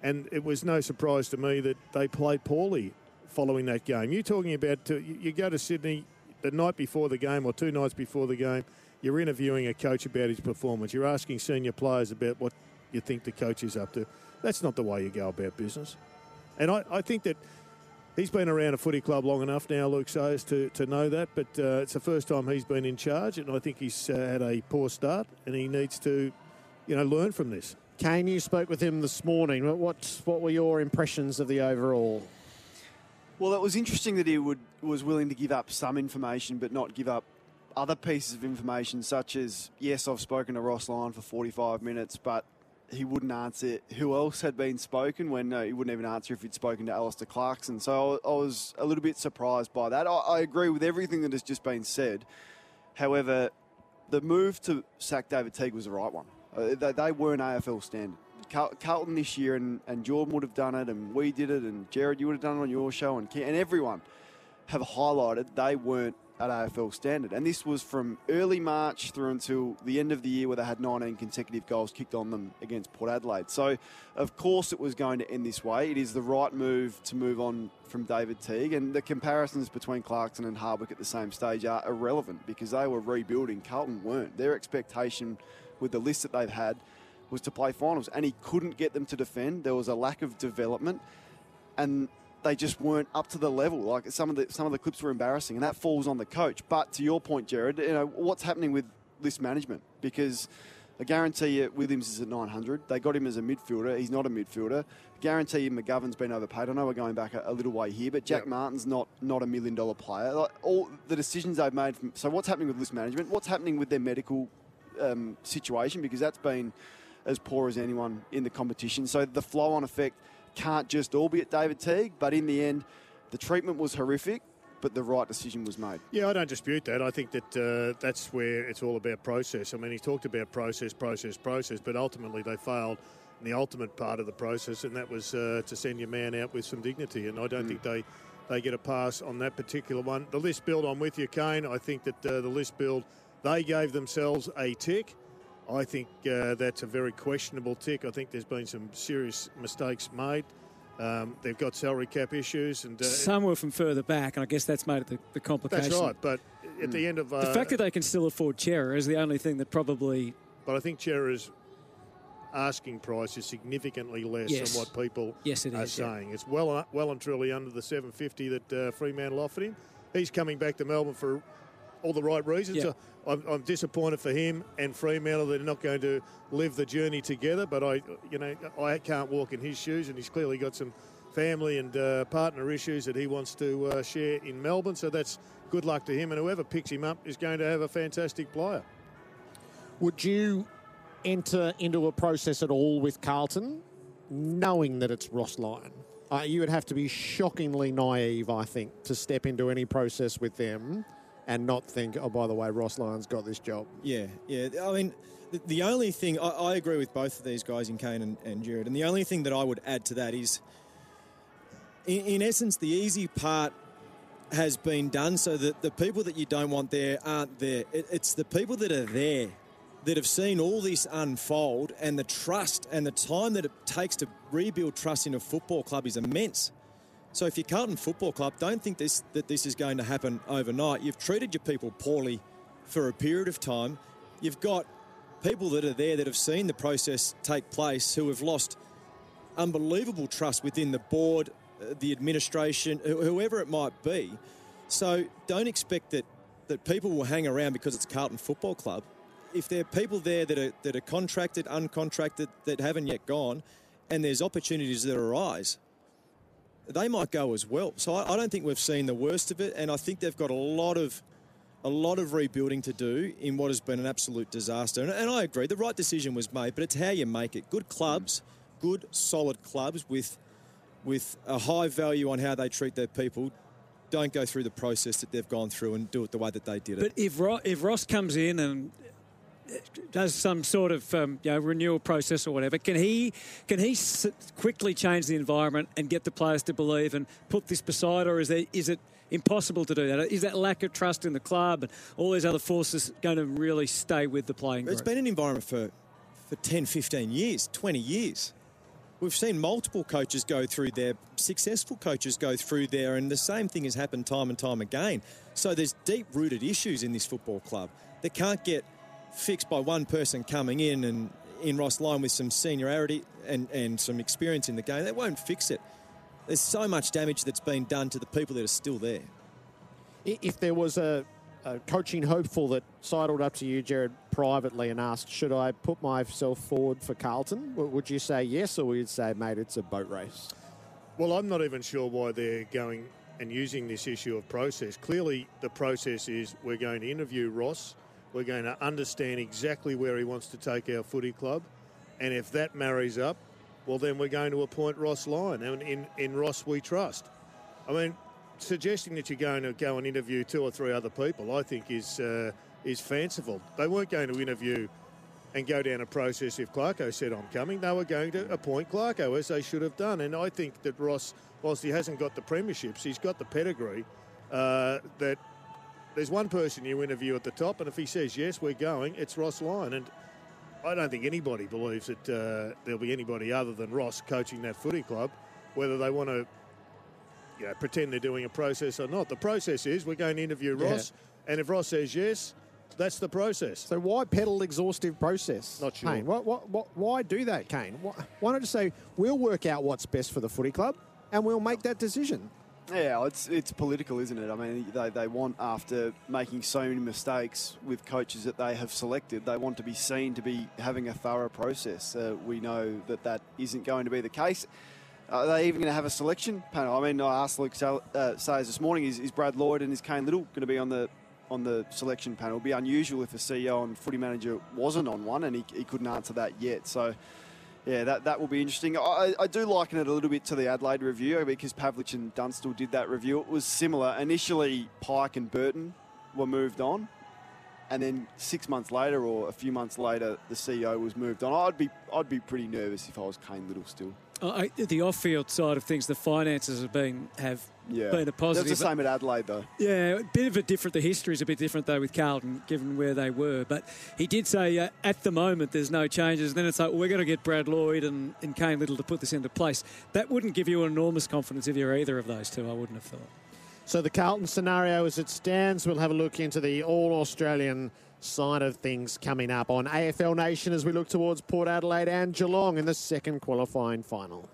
and it was no surprise to me that they played poorly following that game. You're talking about uh, you go to Sydney the night before the game or two nights before the game, you're interviewing a coach about his performance. You're asking senior players about what you think the coach is up to. That's not the way you go about business. And I, I think that he's been around a footy club long enough now, Luke Sayers, to, to know that. But uh, it's the first time he's been in charge, and I think he's uh, had a poor start, and he needs to, you know, learn from this. Kane, you spoke with him this morning. What what were your impressions of the overall? Well, it was interesting that he would was willing to give up some information, but not give up other pieces of information, such as yes, I've spoken to Ross Lyon for 45 minutes, but he wouldn't answer who else had been spoken when uh, he wouldn't even answer if he'd spoken to Alastair Clarkson. So I, I was a little bit surprised by that. I, I, agree with everything that has just been said. However, the move to sack David Teague was the right one. Uh, they, they, weren't AFL standard. Carl, Carlton this year and, and Jordan would have done it, and we did it, and Gerard, you would have done it on your show, and, and everyone have highlighted they weren't at AFL standard. And this was from early March through until the end of the year where they had 19 consecutive goals kicked on them against Port Adelaide. So, of course, it was going to end this way. It is the right move to move on from David Teague. And the comparisons between Clarkson and Hardwick at the same stage are irrelevant because they were rebuilding. Carlton weren't. Their expectation with the list that they've had was to play finals. And he couldn't get them to defend. There was a lack of development. And they just weren't up to the level. Like some of the some of the clips were embarrassing, and that falls on the coach. But to your point, Gerard, you know what's happening with list management because. I guarantee you Williams is at 900. They got him as a midfielder. He's not a midfielder. I guarantee you McGovern's been overpaid. I know we're going back a, a little way here, but Jack yep. Martin's not not a million dollar player. Like, all the decisions they've made. From, so what's happening with list management? What's happening with their medical um, situation? Because that's been as poor as anyone in the competition. So the flow on effect can't just all be at David Teague, but in the end, the treatment was horrific, but the right decision was made. Yeah, I don't dispute that. I think that uh, that's where it's all about process. I mean, he talked about process, process, process, but ultimately they failed in the ultimate part of the process, and that was uh, to send your man out with some dignity. And I don't mm. think they they get a pass on that particular one. The list build, I'm with you, Kane. I think that uh, the list build, they gave themselves a tick. I think uh, that's a very questionable tick. I think there's been some serious mistakes made. Um, they've got salary cap issues, and uh, some were from further back, and I guess that's made it the, the complication. That's right, but at mm. the end of uh, the fact that they can still afford Cerra is the only thing that probably. But I think Cerra's asking price is significantly less yes. than what people yes, it are is, saying. Yeah. It's well, uh, well and truly under the 750 that uh, Fremantle offered him. He's coming back to Melbourne for all the right reasons. So I'm, I'm, disappointed for him and Fremantle that they're not going to live the journey together. But I, you know, I can't walk in his shoes, and he's clearly got some family and uh, partner issues that he wants to uh, share in Melbourne. So that's good luck to him, and whoever picks him up is going to have a fantastic player. Would you enter into a process at all with Carlton, knowing that it's Ross Lyon? Uh, you would have to be shockingly naive, I think, to step into any process with them and not think, oh, by the way, Ross Lyon's got this job. Yeah, yeah. I mean, the, the only thing, I, I, agree with both of these guys in Kane and, and Jared, and the only thing that I would add to that is, in, in essence, the easy part has been done so that the people that you don't want there aren't there. It, it's the people that are there that have seen all this unfold and the trust and the time that it takes to rebuild trust in a football club is immense. So if you're Carlton Football Club, don't think this that this is going to happen overnight. You've treated your people poorly for a period of time. You've got people that are there that have seen the process take place who have lost unbelievable trust within the board, uh, the administration, whoever it might be. So don't expect that, that people will hang around because it's Carlton Football Club. If there are people there that are, that are contracted, uncontracted, that haven't yet gone, and there's opportunities that arise, they might go as well. So I, I, don't think we've seen the worst of it, and I think they've got a lot of a lot of rebuilding to do in what has been an absolute disaster. And, and I agree, the right decision was made, but it's how you make it. Good clubs, good solid clubs with with a high value on how they treat their people. Don't go through the process that they've gone through and do it the way that they did it. But if if Ross comes in and does some sort of um, you know, renewal process or whatever, can he can he quickly change the environment and get the players to believe and put this beside, or is there is it impossible to do that? Is that lack of trust in the club and all these other forces going to really stay with the playing group? It's been an environment for for 10, 15 years, 20 years. we've seen multiple coaches go through there, successful coaches go through there, and the same thing has happened time and time again. So there's deep rooted issues in this football club that can't get fixed by one person coming in and in Ross Lyon with some seniority and, and some experience in the game. That won't fix it. There's so much damage that's been done to the people that are still there. If there was a, a coaching hopeful that sidled up to you, Gerard, privately and asked, should I put myself forward for Carlton? Would you say yes, or would you say, mate, it's a boat race? Well, I'm not even sure why they're going and using this issue of process. Clearly, the process is we're going to interview Ross. We're going to understand exactly where he wants to take our footy club. And if that marries up, well, then we're going to appoint Ross Lyon. And in, in Ross, we trust. I mean, suggesting that you're going to go and interview two or three other people, I think, is, uh, is fanciful. They weren't going to interview and go down a process if Clarko said, I'm coming. They were going to appoint Clarko, as they should have done. And I think that Ross, whilst he hasn't got the premierships, he's got the pedigree uh, that there's one person you interview at the top, and if he says yes, we're going, it's Ross Lyon. And I don't think anybody believes that uh, there'll be anybody other than Ross coaching that footy club, whether they want to you know, pretend they're doing a process or not. The process is we're going to interview Yeah. Ross, and if Ross says yes, that's the process. So why peddle exhaustive process? Not sure. Kane, what, what, what, why do that, Kane? Why, why not just say, we'll work out what's best for the footy club and we'll make that decision? Yeah, it's it's political, isn't it? I mean, they, they want after making so many mistakes with coaches that they have selected, they want to be seen to be having a thorough process. Uh, we know that that isn't going to be the case. Are they even going to have a selection panel? I mean, I asked Luke uh, Sayers this morning: is, is Brad Lloyd and is Cain Liddle going to be on the on the selection panel? It'd be unusual if a CEO and footy manager wasn't on one, and he, he couldn't answer that yet. So. Yeah, that, that will be interesting. I, I do liken it a little bit to the Adelaide review because Pavlich and Dunstall did that review. It was similar. Initially, Pike and Burton were moved on, and then six months later or a few months later, the CEO was moved on. I'd be I'd be pretty nervous if I was Cain Liddle still. Uh, I, the off-field side of things, the finances have been have Yeah, been a positive. That's the same at Adelaide though. Yeah, a bit of a different. The history is a bit different though with Carlton, given where they were. But he did say uh, at the moment there's no changes. And Then it's like well, we're going to get Brad Lloyd and, and Cain Liddle to put this into place. That wouldn't give you enormous confidence if you're either of those two. I wouldn't have thought. So the Carlton scenario as it stands, we'll have a look into the All-Australian side of things coming up on AFL Nation as we look towards Port Adelaide and Geelong in the second qualifying final.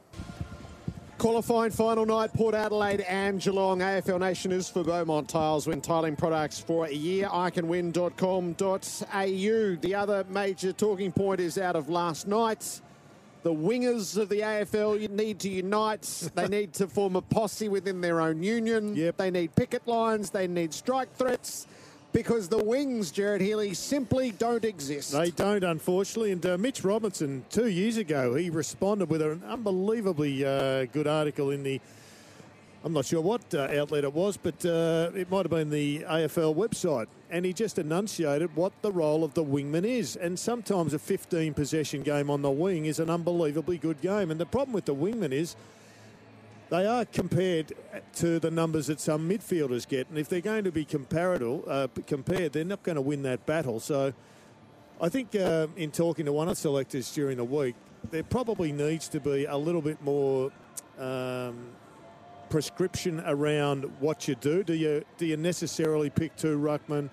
Qualifying final night, Port Adelaide and Geelong. AFL Nation is for Beaumont Tiles. Win tiling products for a year. Iconwin.com.au. The other major talking point is out of last night. The wingers of the AFL need to unite. They need to form a posse within their own union. Yep. They need picket lines. They need strike threats because the wings, Gerard Healy, simply don't exist. They don't, unfortunately. And uh, Mitch Robinson, two years ago, he responded with an unbelievably uh, good article in the. I'm not sure what uh, outlet it was, but uh, it might have been the AFL website. And he just enunciated what the role of the wingman is. And sometimes a 15 possession game on the wing is an unbelievably good game. And the problem with the wingman is they are compared to the numbers that some midfielders get. And if they're going to be comparable, uh, compared, they're not going to win that battle. So I think uh, in talking to one of the selectors during the week, there probably needs to be a little bit more um, prescription around what you do. Do you do you necessarily pick two ruckmen?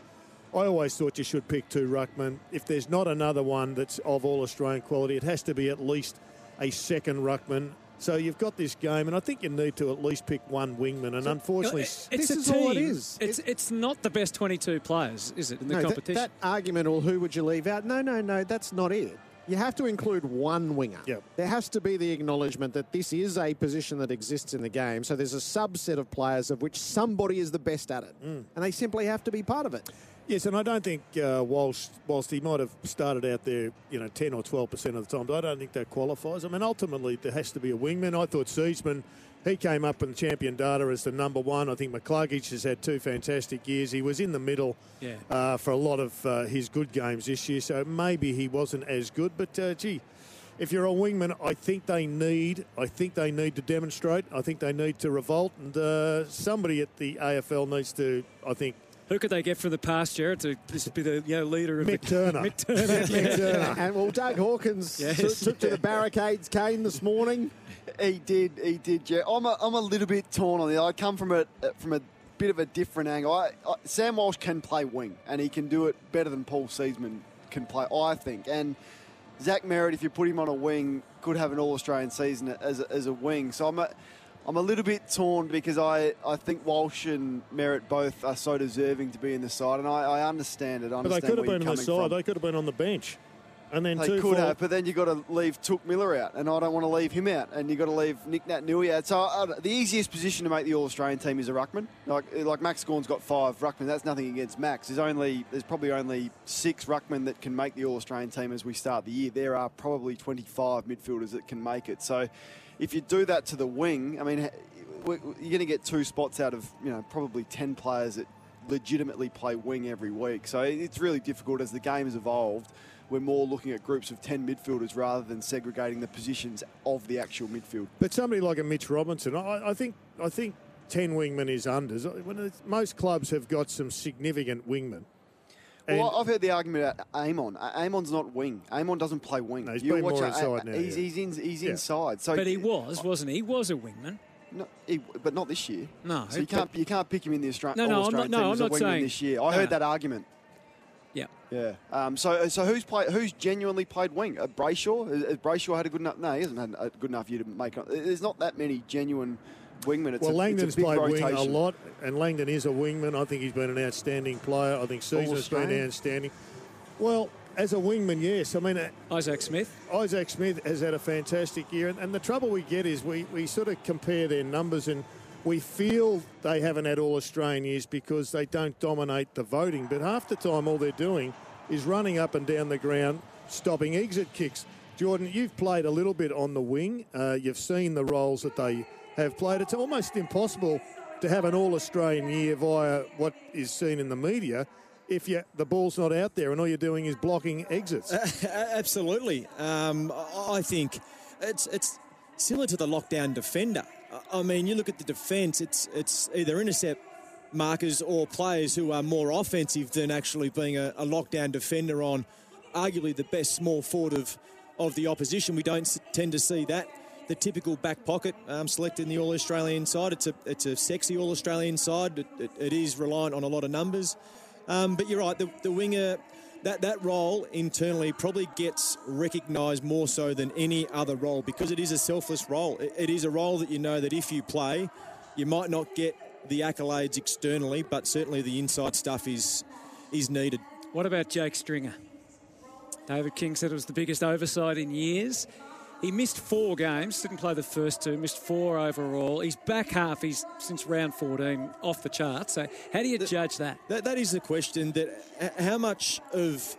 I always thought you should pick two ruckmen. If there's not another one that's of all Australian quality, it has to be at least a second ruckman. So you've got this game, and I think you need to at least pick one wingman. And unfortunately, it's a team. It's it's not the best 22 players, is it, in the No, competition? That, argument, or who would you leave out? No, no, no, that's not it. You have to include one winger. There has to be the acknowledgement that this is a position that exists in the game. So there's a subset of players of which somebody is the best at it, Mm. and they simply have to be part of it. Yes, and I don't think uh, whilst whilst he might have started out there, you know, ten or twelve percent of the time, I don't think that qualifies. I mean, ultimately there has to be a wingman. I thought Seedsman, he came up in champion data as the number one. I think McCluggage has had two fantastic years. He was in the middle Yeah. uh, for a lot of uh, his good games this year, so maybe he wasn't as good. But uh, gee. If you're a wingman, I think they need. I think they need to demonstrate. I think they need to revolt, and uh, somebody at the AFL needs to. I think Who could they get from the past, Gerard, to just be the you know, leader of Mick the Turner. Mick Turner. Mick Turner. And well, Doug Hawkins Yes. took- took to the barricades, Kane, this morning. He did, he did. Yeah, I'm a, I'm a little bit torn on it. I come from a from a bit of a different angle. I, I, Sam Walsh can play wing, and he can do it better than Paul Seedsman can play. I think. And Zach Merrett, if you put him on a wing, could have an All Australian season as a, as a wing. So I'm a, I'm a little bit torn because I, I think Walsh and Merrett both are so deserving to be in the side, and I, I understand it. I But they understand could have been on the side. from. They could have been on the bench. And then They two could for- have, but then you've got to leave Touk Miller out, and I don't want to leave him out, and you've got to leave Nick Nat out. So uh, the easiest position to make the All Australian team is a ruckman. Like like Max Gawn's got five ruckmen. That's nothing against Max. There's only there's probably only six ruckmen that can make the All Australian team as we start the year. There are probably 25 midfielders that can make it. So if you do that to the wing, I mean, you're going to get two spots out of you know probably 10 players that legitimately play wing every week. So it's really difficult as the game has evolved. We're more looking at groups of 10 midfielders rather than segregating the positions of the actual midfield. But somebody like a Mitch Robinson, I, I think I think ten wingmen is unders. Most clubs have got some significant wingmen. And Well, I've heard the argument about Amon. Amon's not wing. Amon doesn't play wing. No, he's You been watch more inside a- now, He's, yeah. he's, in, he's Yeah. inside. So But he was, wasn't he? He was a wingman. No, he, but not this year. No, So you can't you can't pick him in the Austra- No, no, I'm All-Australian not- no, I'm as not wingman saying- this year. I no. heard that argument. Yeah. Yeah. Um, so so who's played? Who's genuinely played wing? Uh, Brayshaw? Has, has Brayshaw had a good enough? No, he hasn't had a good enough year to make. it. There's not that many genuine wingmen. It's well, a, Langdon's it's a big played rotation. wing a lot, and Langdon is a wingman. I think he's been an outstanding player. I think Caesar's been outstanding. Well, as a wingman, yes. I mean, uh, Isaac Smith. Isaac Smith has had a fantastic year, and, and the trouble we get is we, we sort of compare their numbers and we feel they haven't had all Australian years because they don't dominate the voting. But half the time, all they're doing is running up and down the ground, stopping exit kicks. Jordan, you've played a little bit on the wing. Uh, you've seen the roles that they have played. It's almost impossible to have an all Australian year via what is seen in the media if you, the ball's not out there and all you're doing is blocking exits. A- Absolutely. Um, I think it's it's similar to the lockdown defender. I- I mean, you look at the defence; it's it's either intercept markers or players who are more offensive than actually being a, a lockdown defender on arguably the best small forward of of the opposition. We don't tend to see that. The typical back pocket um, selected in the All Australian side. It's a it's a sexy All Australian side. It, it, it is reliant on a lot of numbers. Um, but you're right, the, the winger, that, that role internally probably gets recognised more so than any other role because it is a selfless role. It, it is a role that you know that if you play, you might not get the accolades externally, but certainly the inside stuff is is needed. What about Jake Stringer? David King said it was the biggest oversight in years. He missed four games, didn't play the first two, missed four overall. He's back half, he's since round 14 off the chart. So, how do you judge that? That, that is the question that how much of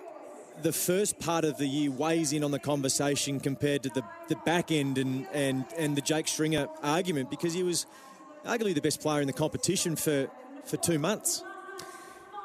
the first part of the year weighs in on the conversation compared to the, the back end and, and, and the Jake Stringer argument because he was arguably the best player in the competition for, for two months.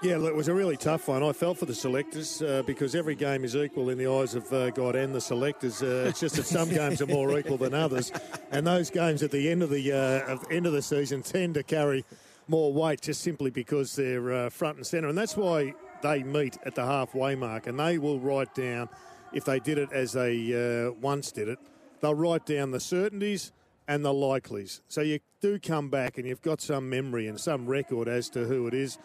Yeah, it was a really tough one. I felt for the selectors uh, because every game is equal in the eyes of uh, God and the selectors. Uh, it's just that some games are more equal than others, and those games at the end of the uh, of end of the season tend to carry more weight just simply because they're uh, front and centre, and that's why they meet at the halfway mark, and they will write down if they did it as they uh, once did it. They'll write down the certainties and the likelies. So you do come back and you've got some memory and some record as to who it is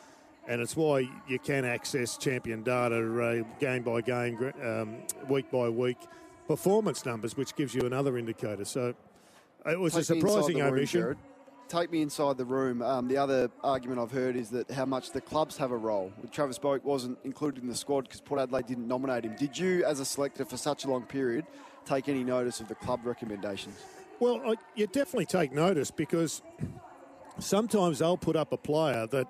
and it's why you can access champion data uh, game by game, um, week by week performance numbers, which gives you another indicator. So it was a Take inside surprising room, omission. Take me inside the room. Um, the other argument I've heard is that how much the clubs have a role. Travis Boak wasn't included in the squad because Port Adelaide didn't nominate him. Did you, as a selector for such a long period, take any notice of the club recommendations? Well, I, you definitely take notice because sometimes they'll put up a player that,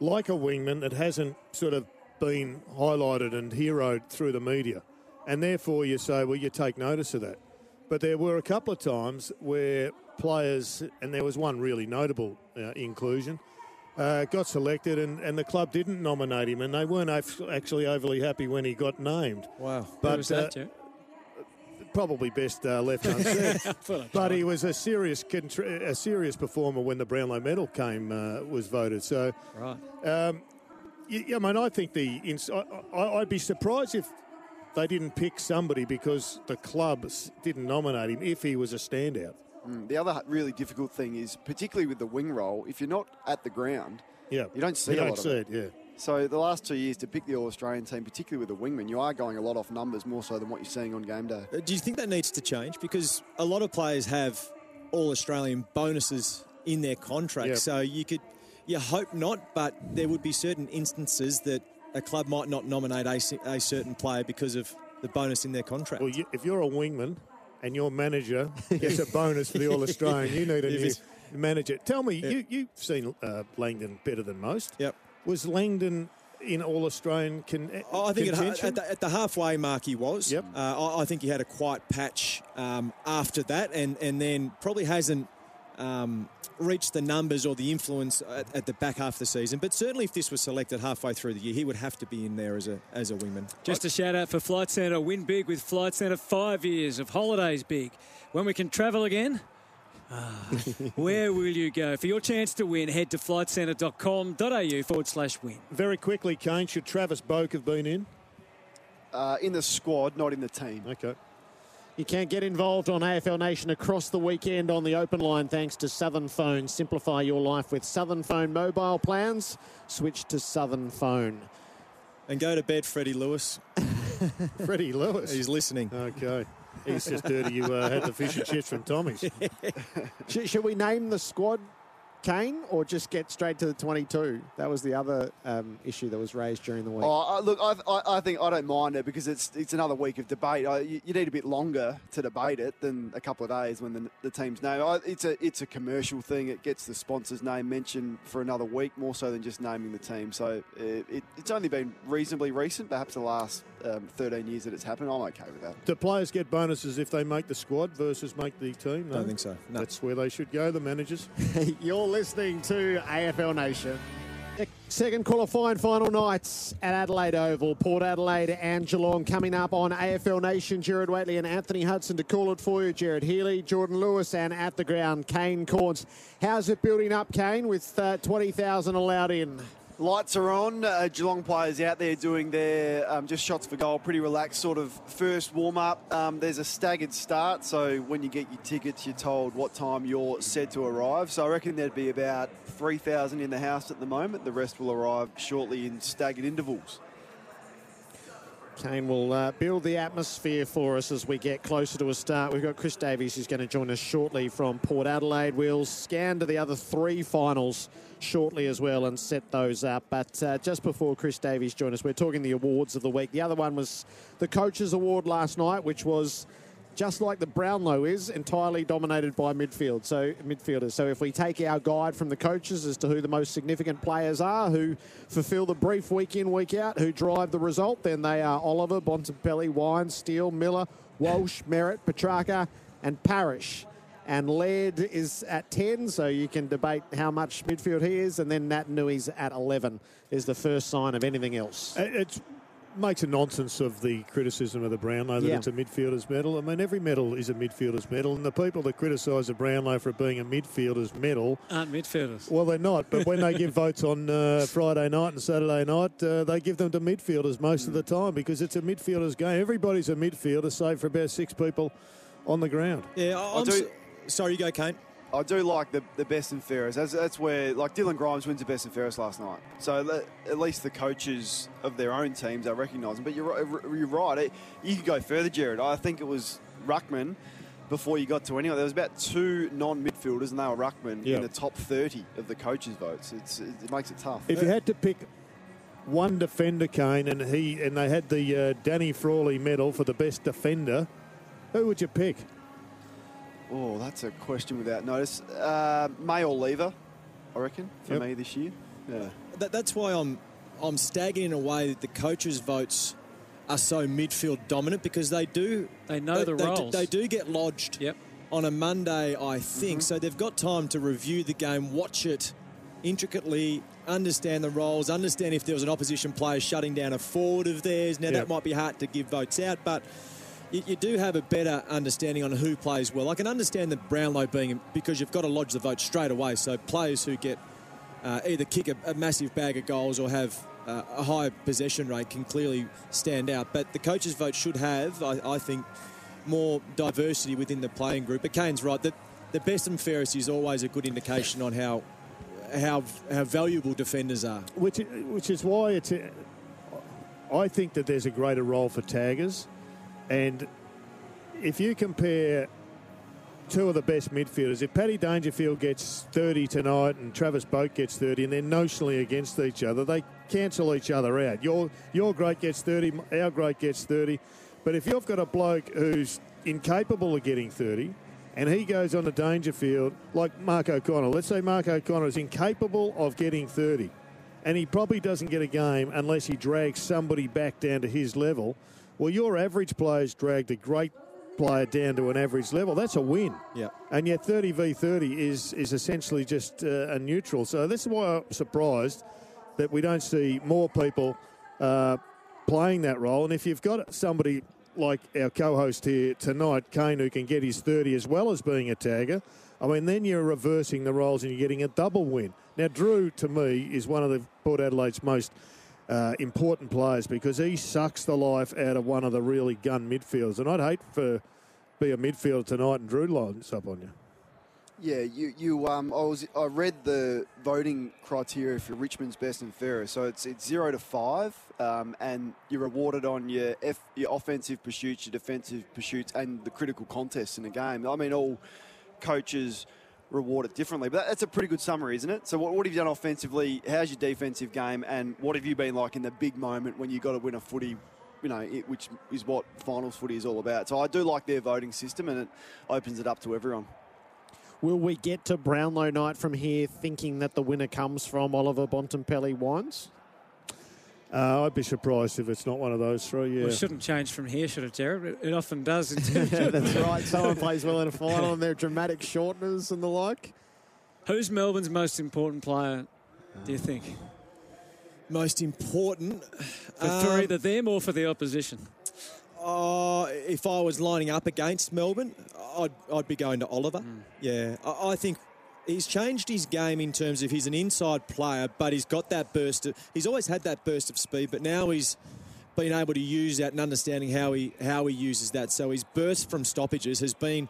like a wingman, that hasn't sort of been highlighted and heroed through the media. And therefore, you say, well, you take notice of that. But there were a couple of times where players, and there was one really notable uh, inclusion, uh, got selected and, and the club didn't nominate him, and they weren't actually overly happy when he got named. Wow. But Who was that, uh? Probably best uh, left unsaid. but he was a serious contr- a serious performer when the Brownlow Medal came uh, was voted. So Right. um, Yeah, I mean, I think the. ins- I, I, I'd be surprised if they didn't pick somebody because the clubs didn't nominate him if he was a standout. Mm, The other really difficult thing is, particularly with the wing role, if you're not at the ground, Yeah, you don't see You a don't lot see of it. Yeah. So the last two years to pick the All Australian team, particularly with the wingman, you are going a lot off numbers more so than what you're seeing on game day. Uh, Do you think that needs to change? Because a lot of players have all Australian bonuses in their contract. Yep. So you could, you hope not, but there would be certain instances that a club might not nominate a, a certain player because of the bonus in their contract. Well, you, if you're a wingman and your manager gets a bonus for the All Australian, you need a If new manager. Tell me, you, you've seen uh, Langdon better than most. Yep. Was Langdon in All Australian con- Oh, I think at, contention? at, the, at the halfway mark he was. Yep. Uh, I, I think he had a quiet patch um, after that, and, and then probably hasn't um, reached the numbers or the influence at, at the back half of the season. But certainly, if this was selected halfway through the year, he would have to be in there as a as a wingman. Just a shout out for Flight Centre. Win big with Flight Centre. Five years of holidays big. When we can travel again, where will you go? For your chance to win, head to flightcentre.com.au forward slash win. Very quickly, Kane, should Travis Boak have been in? Uh, in the squad, not in the team. Okay. You can get involved on AFL Nation across the weekend on the open line thanks to Southern Phone. Simplify your life with Southern Phone mobile plans. Switch to Southern Phone. And go to bed, Freddie Lewis. Freddie Lewis. He's listening. Okay. He's just dirty. You uh, had the fish and chips from Tommy's. Should, should we name the squad Kane or just get straight to the 22? That was the other um, issue that was raised during the week. Oh, I, look, I, I, I think I don't mind it because it's it's another week of debate. I, you, you need a bit longer to debate it than a couple of days when the, the team's name. I, it's a it's a commercial thing. It gets the sponsor's name mentioned for another week more so than just naming the team. So uh, it, it's only been reasonably recent, perhaps the last um, 13 years that it's happened. I'm okay with that. Do players get bonuses if they make the squad versus make the team? No? Don't think so. No. That's where they should go, the managers. You're listening to AFL Nation. Second qualifying final nights at Adelaide Oval. Port Adelaide and Geelong coming up on AFL Nation. Gerard Whateley and Anthony Hudson to call it for you. Gerard Healy, Jordan Lewis, and at the ground, Kane Cornes. How's it building up, Kane, with uh, 20,000 allowed in? Lights are on. Uh, Geelong players out there doing their um, just shots for goal. Pretty relaxed sort of first warm up. Um, there's a staggered start, so when you get your tickets, you're told what time you're said to arrive. So I reckon there'd be about 3,000 in the house at the moment. The rest will arrive shortly in staggered intervals. Kane will uh, build the atmosphere for us as we get closer to a start. We've got Chris Davies who's going to join us shortly from Port Adelaide. We'll scan to the other three finals shortly as well and set those up. But uh, just before Chris Davies joins us, we're talking the awards of the week. The other one was the Coaches Award last night, which was just like the Brownlow is, entirely dominated by midfield. So midfielders. So if we take our guide from the coaches as to who the most significant players are, who fulfil the brief week in, week out, who drive the result, then they are Oliver, Bontempelli, Wine, Steele, Miller, Walsh, Merrett, Petrarca, and Parrish. And Laird is at 10, so you can debate how much midfield he is. And then Naitanui's at 11 is the first sign of anything else. It makes a nonsense of the criticism of the Brownlow that Yeah. it's a midfielder's medal. I mean, every medal is a midfielder's medal, and the people that criticise the Brownlow for it being a midfielder's medal, Aren't midfielders. well, they're not. But when they give votes on uh, Friday night and Saturday night, uh, they give them to midfielders most of the time because it's a midfielder's game. Everybody's a midfielder, save for about six people on the ground. Yeah, I- I'm do- s- sorry, you go, Kane. I do like the, the best and fairest. That's, that's where, like, Dylan Grimes wins the best and fairest last night. So le- at least the coaches of their own teams are recognising. But you're, you're right. It, you could go further, Gerard. I think it was Ruckman before you got to anyone. There was about two non midfielders, and they were Ruckman Yeah. in the top 30 of the coaches' votes. It's, it, it makes it tough. If you had to pick one defender, Kane, and he and they had the uh, Danny Frawley medal for the best defender, who would you pick? Oh, that's a question without notice. Uh, May or Lever, I reckon, for Yep. me this year. Yeah. That, that's why I'm I'm staggering in a way that the coaches' votes are so midfield dominant because they do They know the they, do- roles. They do get lodged Yep. on a Monday, I think. Mm-hmm. So they've got time to review the game, watch it intricately, understand the roles, understand if there was an opposition player shutting down a forward of theirs. Now Yep. that might be hard to give votes out, but. You, you do have a better understanding on who plays well. I can understand the Brownlow being because you've got to lodge the vote straight away. So players who get uh, either kick a, a, massive bag of goals or have uh, a high possession rate can clearly stand out. But the coaches' vote should have, I, I think, more diversity within the playing group. But Kane's right that the best and fairest is always a good indication on how how how valuable defenders are. Which which is why it's. I think that there's a greater role for taggers, and if you compare two of the best midfielders. If Paddy Dangerfield gets 30 tonight and Travis Boak gets 30 and they're notionally against each other, they cancel each other out. Your, your great gets 30, our great gets 30. But if you've got a bloke who's incapable of getting 30 and he goes on the Dangerfield, like Mark O'Connor, let's say Mark O'Connor is incapable of getting 30 and he probably doesn't get a game unless he drags somebody back down to his level. Well, your average player's dragged a great player down to an average level. That's a win. Yeah. And yet 30 v 30 is is essentially just uh, a neutral. So this is why I'm surprised that we don't see more people uh, playing that role. And if you've got somebody like our co-host here tonight, Kane, who can get his 30 as well as being a tagger, I mean, then you're reversing the roles and you're getting a double win. Now, Drew, to me, is one of the Port Adelaide's most uh, important players because he sucks the life out of one of the really gun midfielders. And I'd hate for be a midfielder tonight and Drew lines up on you. Yeah, you, you um, I was I read the voting criteria for Richmond's best and fairest. So it's it's zero to five, um, and you're rewarded on your F, your offensive pursuits, your defensive pursuits, and the critical contests in the game. I mean, all coaches reward it differently. But that's a pretty good summary, isn't it? So what, what have you done offensively? How's your defensive game? And what have you been like in the big moment when you got to win a footy? You know, it, which is what finals footy is all about. So I do like their voting system, and it opens it up to everyone. Will we get to Brownlow night from here thinking that the winner comes from Oliver Bontempelli Wines? Uh, I'd be surprised if it's not one of those three. Yeah, well, it shouldn't change from here, should it, Gerard? It, it often does. That's right. Someone plays well in a final, and they're dramatic shorteners and the like. Who's Melbourne's most important player? Do you think? Most important for, um, for either them or for the opposition? Uh, if I was lining up against Melbourne, I'd, I'd be going to Oliver. Mm. Yeah, I, I think he's changed his game in terms of he's an inside player, but he's got that burst. Of, he's always had that burst of speed, but now he's been able to use that and understanding how he how he uses that. So his burst from stoppages has been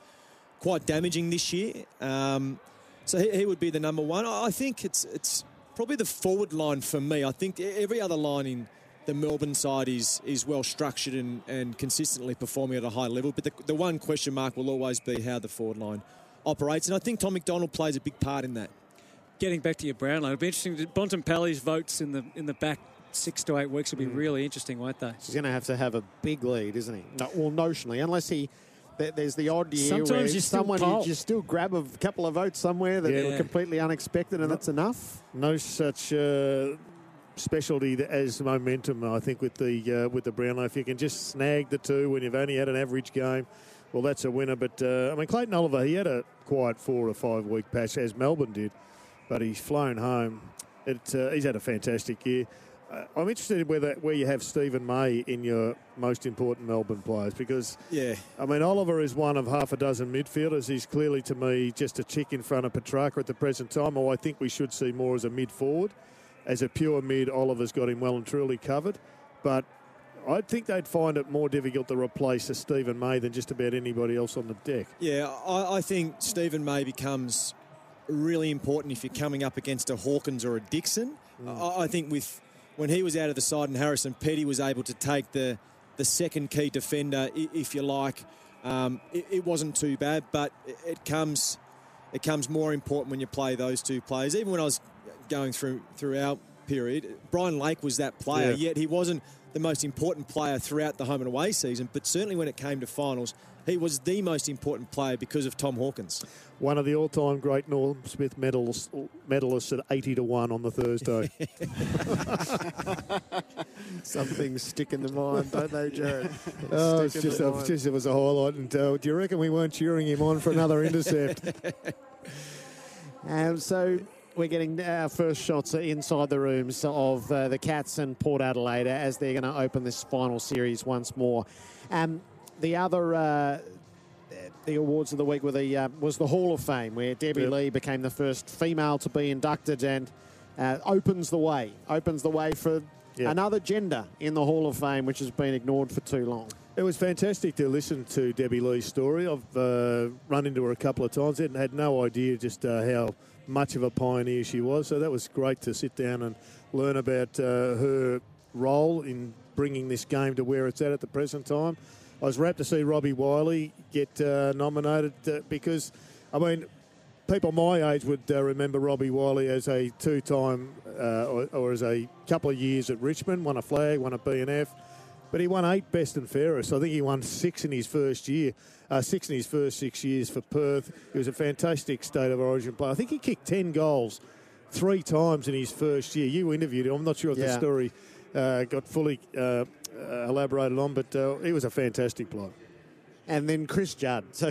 quite damaging this year. Um, so he, he, would be the number one. I think it's it's probably the forward line for me. I think every other line in the Melbourne side is is well structured and, and consistently performing at a high level. But the, the one question mark will always be how the forward line operates. And I think Tom McDonald plays a big part in that. Getting back to your Brownlow, it'll be interesting. Bontempelli's votes in the in the back six to eight weeks will be mm. really interesting, won't they? He's going to have to have a big lead, isn't he? No, well, notionally, unless he. There's the odd year Sometimes where you someone still you just still grab a couple of votes somewhere that yeah. are completely unexpected, and no, that's enough. No such uh, specialty as momentum. I think with the uh, with the Brownlow, if you can just snag the two when you've only had an average game, well, that's a winner. But uh, I mean, Clayton Oliver, he had a quiet four or five week patch as Melbourne did, but he's flown home. It, uh, he's had a fantastic year. Uh, I'm interested in whether where you have Steven May in your most important Melbourne players because yeah, I mean Oliver is one of half a dozen midfielders. He's clearly to me just a tick in front of Petrarca at the present time. Or I think we should see more as a mid forward, as a pure mid. Oliver's got him well and truly covered, but I think they'd find it more difficult to replace a Steven May than just about anybody else on the deck. Yeah, I, I think Steven May becomes really important if you're coming up against a Hawkins or a Dixon. Mm. I, I, think with when he was out of the side and Harrison Petty was able to take the the second key defender, if you like, um, it, it, wasn't too bad. But it, it comes it comes more important when you play those two players. Even when I was going through through our period, Brian Lake was that player, yeah. yet he wasn't the most important player throughout the home and away season, but certainly when it came to finals, he was the most important player because of Tom Hawkins. One of the all-time great Norm Smith medalists, medalists at 80 to 1 on the Thursday. Some things stick in the mind, don't they, Gerard? oh, it's just, a, just, it was a highlight. And uh, do you reckon we weren't cheering him on for another intercept? and so we're getting our first shots inside the rooms of uh, the Cats and Port Adelaide as they're going to open this final series once more. Um, the other. Uh, the awards of the week were the uh, was the Hall of Fame, where Debbie yep. Lee became the first female to be inducted, and uh, opens the way, opens the way for Yeah. another gender in the Hall of Fame, which has been ignored for too long. It was fantastic to listen to Debbie Lee's story. I've uh, run into her a couple of times and had no idea just uh, how much of a pioneer she was. So that was great to sit down and learn about uh, her role in bringing this game to where it's at at the present time. I was rapt to see Robbie Wiley get uh, nominated uh, because, I mean, people my age would uh, remember Robbie Wiley as a two-time uh, or, or as a couple of years at Richmond, won a flag, won a BNF. But he won eight best and fairest. I think he won six in his first year, uh, six in his first six years for Perth. He was a fantastic state of origin player. I think he kicked 10 goals three times in his first year. You interviewed him. I'm not sure if the story uh, got fully uh, uh, elaborated on, but uh, he was a fantastic player. And then Chris Judd. So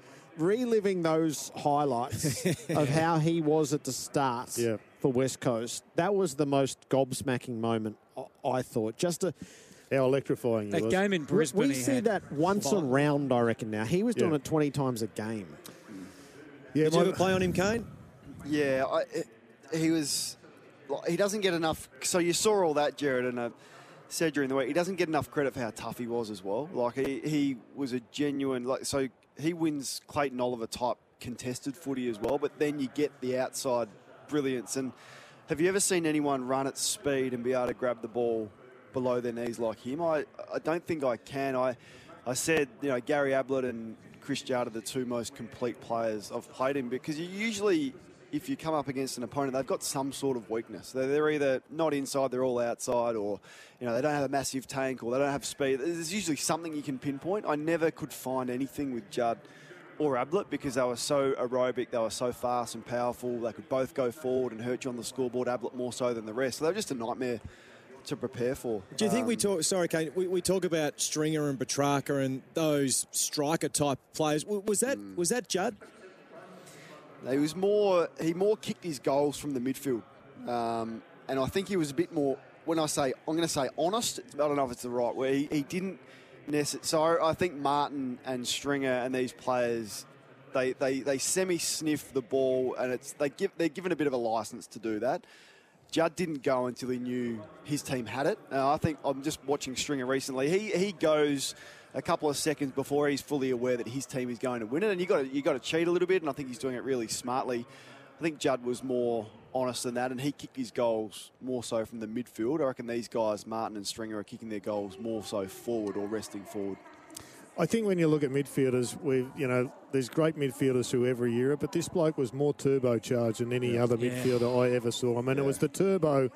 reliving those highlights of how he was at the start Yeah. for West Coast, that was the most gobsmacking moment, I- I thought. Just to, How electrifying he That was. game in Brisbane, we he see had that once a five. round, I reckon, now. He was doing Yeah. it 20 times a game. Mm. Yeah, Did you my- ever play on him, Kane? Yeah, I, it, he was. like, He doesn't get enough. So you saw all that, Gerard, and I said during the week he doesn't get enough credit for how tough he was as well. Like he, he was a genuine. Like so, he wins Clayton Oliver type contested footy as well. But then you get the outside brilliance. And have you ever seen anyone run at speed and be able to grab the ball below their knees like him? I, I don't think I can. I, I said you know Gary Ablett and Chris Judd are the two most complete players I've played him because you usually if you come up against an opponent, they've got some sort of weakness. They're, they're either not inside, they're all outside, or you know they don't have a massive tank, or they don't have speed. There's usually something you can pinpoint. I never could find anything with Judd or Ablett because they were so aerobic, they were so fast and powerful. They could both go forward and hurt you on the scoreboard. Ablett more so than the rest. So they were just a nightmare to prepare for. Do you think we Um, talk? Sorry, Kane. We, we talk about Stringer and Petrarca and those striker type players. Was that Hmm. was that Judd? He was more. He more kicked his goals from the midfield, um, and I think he was a bit more. When I say, I'm going to say honest. I don't know if it's the right word. He, he didn't necessarily. So I think Martin and Stringer and these players, they they, they semi sniff the ball, and it's they give they're given a bit of a license to do that. Judd didn't go until he knew his team had it. Uh, I think I'm just watching Stringer recently. He he goes a couple of seconds before he's fully aware that his team is going to win it, and you got you got to cheat a little bit. And I think he's doing it really smartly. I think Judd was more honest than that, and he kicked his goals more so from the midfield. I reckon these guys, Martin and Stringer, are kicking their goals more so forward or resting forward. I think when you look at midfielders, we you know there's great midfielders through every era, but this bloke was more turbocharged than any other Yeah. midfielder I ever saw. I mean, it was the turbo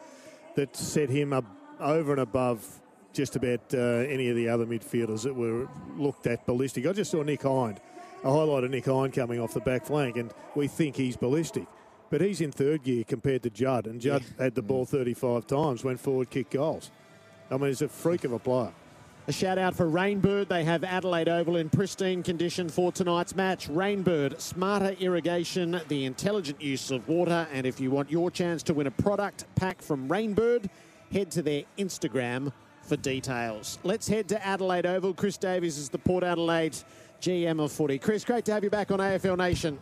that set him up over and above just about uh, any of the other midfielders that were looked at ballistic. I just saw Nick Hind, a highlight of Nick Hind coming off the back flank, and we think he's ballistic. But he's in third gear compared to Judd, and Judd had the ball 35 times, went forward, kicked goals. I mean, he's a freak of a player. A shout out for Rainbird. They have Adelaide Oval in pristine condition for tonight's match. Rainbird, smarter irrigation, the intelligent use of water. And if you want your chance to win a product pack from Rainbird, head to their Instagram for details. Let's head to Adelaide Oval. Chris Davies is the Port Adelaide GM of footy. Chris, great to have you back on AFL Nation.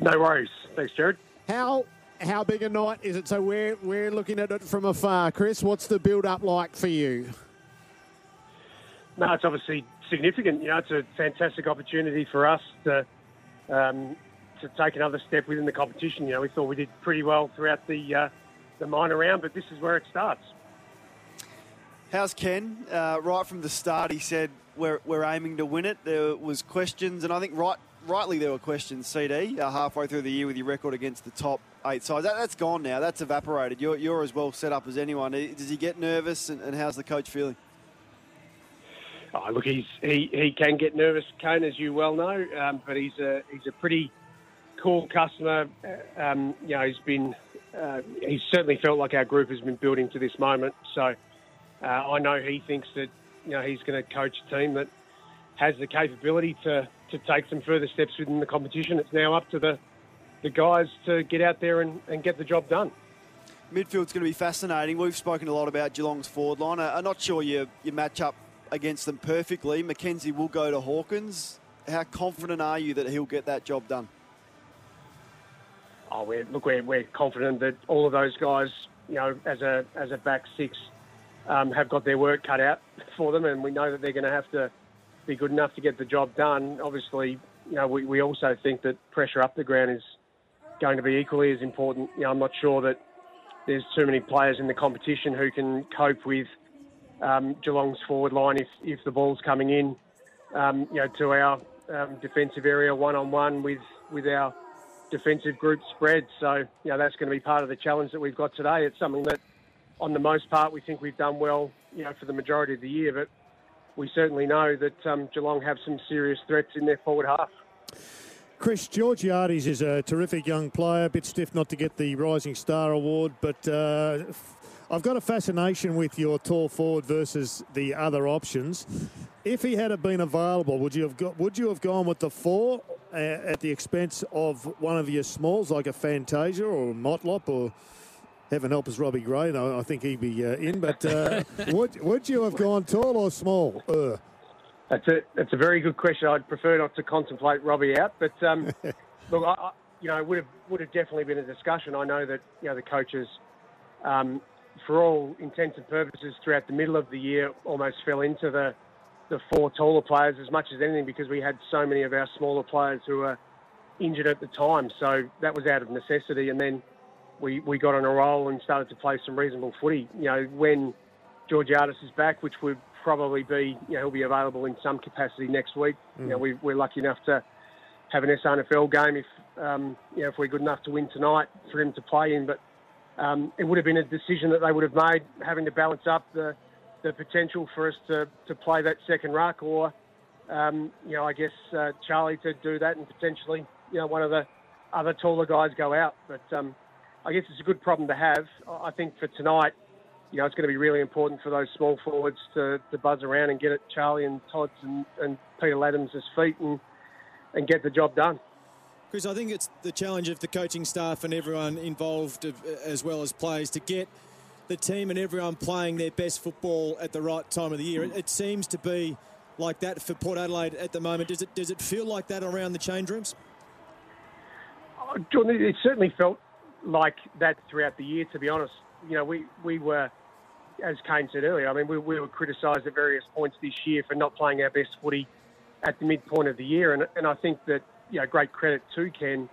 No worries. Thanks, Gerard. How how big a night is it? So we're we're looking at it from afar. Chris, what's the build up like for you? No, it's obviously significant. You know, it's a fantastic opportunity for us to um, to take another step within the competition. You know, we thought we did pretty well throughout the uh, the minor round, but this is where it starts. How's Ken? Uh, right from the start, he said we're, we're aiming to win it. There was questions, and I think right rightly there were questions. CD uh, halfway through the year with your record against the top eight sides. That, that's gone now. That's evaporated. You're, you're as well set up as anyone. Does he get nervous, and, and how's the coach feeling? Oh, look, he's he, he can get nervous, Kane, as you well know, um, but he's a he's a pretty cool customer. Uh, Um, you know, he's been uh, he's certainly felt like our group has been building to this moment. So uh, I know he thinks that you know he's going to coach a team that has the capability to to take some further steps within the competition. It's now up to the the guys to get out there and, and get the job done. Midfield's going to be fascinating. We've spoken a lot about Geelong's forward line. I- I'm not sure you, you match up against them perfectly. McKenzie will go to Hawkins. How confident are you that he'll get that job done? oh, we're, look, we're, we're confident that all of those guys, you know, as a as a back six, um, have got their work cut out for them, and we know that they're going to have to be good enough to get the job done. Obviously, you know, we, we also think that pressure up the ground is going to be equally as important. You know, I'm not sure that there's too many players in the competition who can cope with um, Geelong's forward line if, if the ball's coming in, um, you know, to our um, defensive area one on one with with our defensive group spread. So, you know, that's going to be part of the challenge that we've got today. It's something that, on the most part, we think we've done well, you know, for the majority of the year. But we certainly know that um, Geelong have some serious threats in their forward half. Chris Georgiades is a terrific young player. A bit stiff not to get the Rising Star Award, but uh, I've got a fascination with your tall forward versus the other options. If he had been available, would you have got, would you have gone with the four uh, at the expense of one of your smalls like a Fantasia or a Motlop or heaven help us Robbie Gray? No, I think he'd be uh, in. But uh, would would you have gone tall or small? Uh. That's a that's a very good question. I'd prefer not to contemplate Robbie out, but um, look, I, I, you know, would have would have definitely been a discussion. I know that you know the coaches, um, for all intents and purposes, throughout the middle of the year, almost fell into the the four taller players as much as anything because we had so many of our smaller players who were injured at the time. So that was out of necessity, and then we we got on a roll and started to play some reasonable footy. You know, when Georgiades is back, which would probably be, you know, he'll be available in some capacity next week. Mm. You know, we, we're lucky enough to have an SANFL game if, um, you know, if we're good enough to win tonight for him to play in. But um, it would have been a decision that they would have made, having to balance up the, the potential for us to, to play that second ruck, or, um, you know, I guess uh, Charlie to do that and potentially, you know, one of the other taller guys go out. But um, I guess it's a good problem to have. I think for tonight, you know, it's going to be really important for those small forwards to, to buzz around and get at Charlie and Todd's and, and Peter Ladhams' feet and, and get the job done. Chris, I think it's the challenge of the coaching staff and everyone involved, as well as players, to get the team and everyone playing their best football at the right time of the year. It, it seems to be like that for Port Adelaide at the moment. Does it does it feel like that around the change rooms? Oh, John, it certainly felt like that throughout the year. To be honest, you know, we we were as Kane said earlier, I mean, we, we were criticised at various points this year for not playing our best footy at the midpoint of the year. And, and I think that, you know, great credit to Ken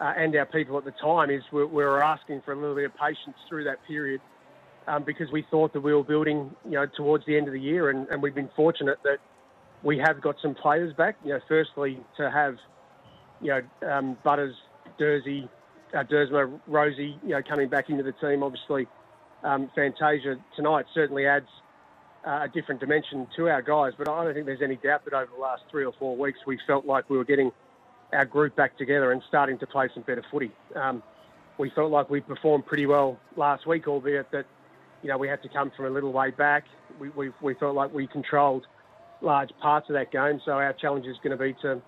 uh, and our people at the time is we, we, were asking for a little bit of patience through that period um, because we thought that we were building, you know, towards the end of the year. And, and we've been fortunate that we have got some players back. You know, firstly, to have, you know, um, Butters, Dersey, uh, Duursma, Rozee, you know, coming back into the team, obviously – um, Fantasia tonight certainly adds uh, a different dimension to our guys. But I don't think there's any doubt that over the last three or four weeks we felt like we were getting our group back together and starting to play some better footy. Um, we felt like we performed pretty well last week, albeit that you know we had to come from a little way back. We, we, we felt like we controlled large parts of that game, so our challenge is going to be to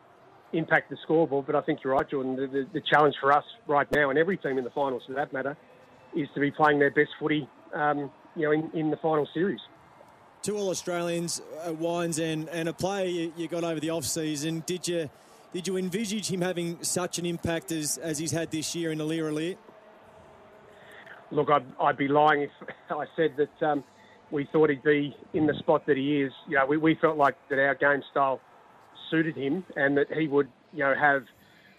impact the scoreboard. But I think you're right, Jordan. The, the, the challenge for us right now, and every team in the finals for that matter, is to be playing their best footy, um, you know, in, in the final series. Two All Australians, uh, Wines, and, and a player you, you got over the off season. Did you did you envisage him having such an impact as, as he's had this year in Aliir Aliir? Look, I'd, I'd be lying if I said that um, we thought he'd be in the spot that he is. You know, we, we felt like that our game style suited him and that he would, you know, have –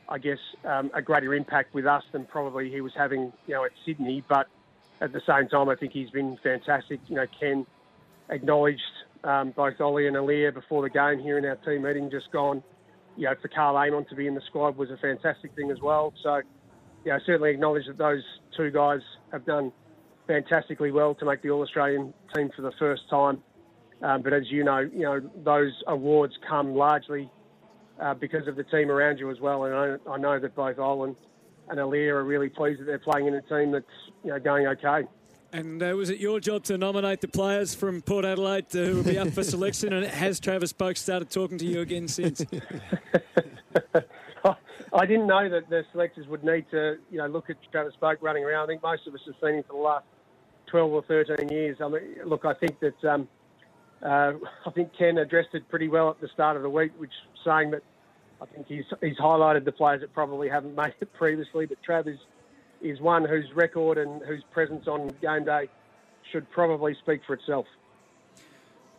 I guess, um, a greater impact with us than probably he was having, you know, at Sydney. But at the same time, I think he's been fantastic. You know, Ken acknowledged um, both Ollie and Aliir before the game here in our team meeting just gone. You know, for Carl Amon to be in the squad was a fantastic thing as well. So, you know, certainly acknowledge that those two guys have done fantastically well to make the All Australian team for the first time. Um, but as you know, you know those awards come largely uh, because of the team around you as well. And I, I know that both Olin and Aliir are really pleased that they're playing in a team that's you know going okay. And uh, was it your job to nominate the players from Port Adelaide who will be up for selection? And has Travis Boak started talking to you again since? I didn't know that the selectors would need to, you know, look at Travis Boak running around. I think most of us have seen him for the last 12 or 13 years. I mean, look, I think that um, uh, I think Ken addressed it pretty well at the start of the week, which saying that I think he's he's highlighted the players that probably haven't made it previously, but Trav is one whose record and whose presence on game day should probably speak for itself.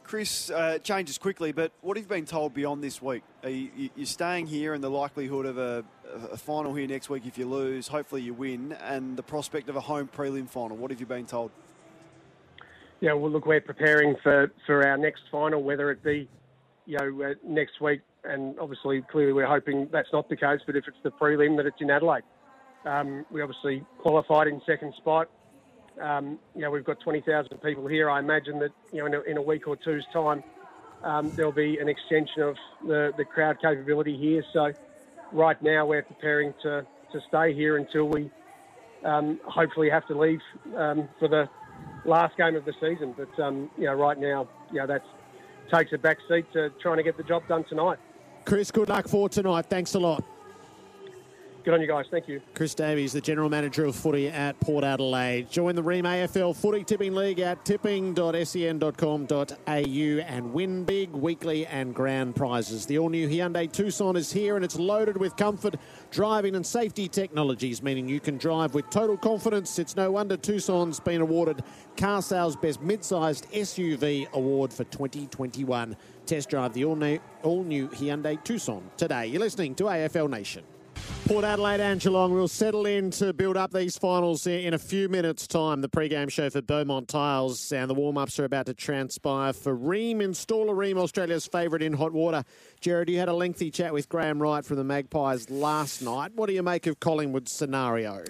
Chris, uh, changes quickly, but what have you been told beyond this week? Are you, you're staying here and the likelihood of a, a, final here next week if you lose, hopefully you win, and the prospect of a home prelim final. What have you been told? Yeah, well, look, we're preparing for, for our next final, whether it be, you know, uh, next week, and obviously, clearly, we're hoping that's not the case. But if it's the prelim, that it's in Adelaide. Um, we obviously qualified in second spot. Um, you know, we've got 20,000 people here. I imagine that, you know, in a, in a week or two's time, um, there'll be an extension of the, the crowd capability here. So right now we're preparing to, to stay here until we um, hopefully have to leave um, for the last game of the season. But, um, you know, right now, you know, that takes a back seat to trying to get the job done tonight. Chris, good luck for tonight. Thanks a lot. Good on you guys. Thank you. Chris Davies, the General Manager of Footy at Port Adelaide. Join the Rheem AFL Footy Tipping League at tipping.sen.com.au and win big weekly and grand prizes. The all-new Hyundai Tucson is here and it's loaded with comfort, driving and safety technologies, meaning you can drive with total confidence. It's no wonder Tucson's been awarded Car Sales Best Mid-Sized SUV Award for 2021. Test drive the all-new, all-new Hyundai Tucson today. You're listening to AFL Nation. Port Adelaide and Geelong will settle in to build up these finals in a few minutes' time. The pre-game show for Beaumont Tiles and the warm-ups are about to transpire for Rheem. Installer Rheem, Australia's favourite in hot water. Gerard, you had a lengthy chat with Graham Wright from the Magpies last night. What do you make of Collingwood's scenario?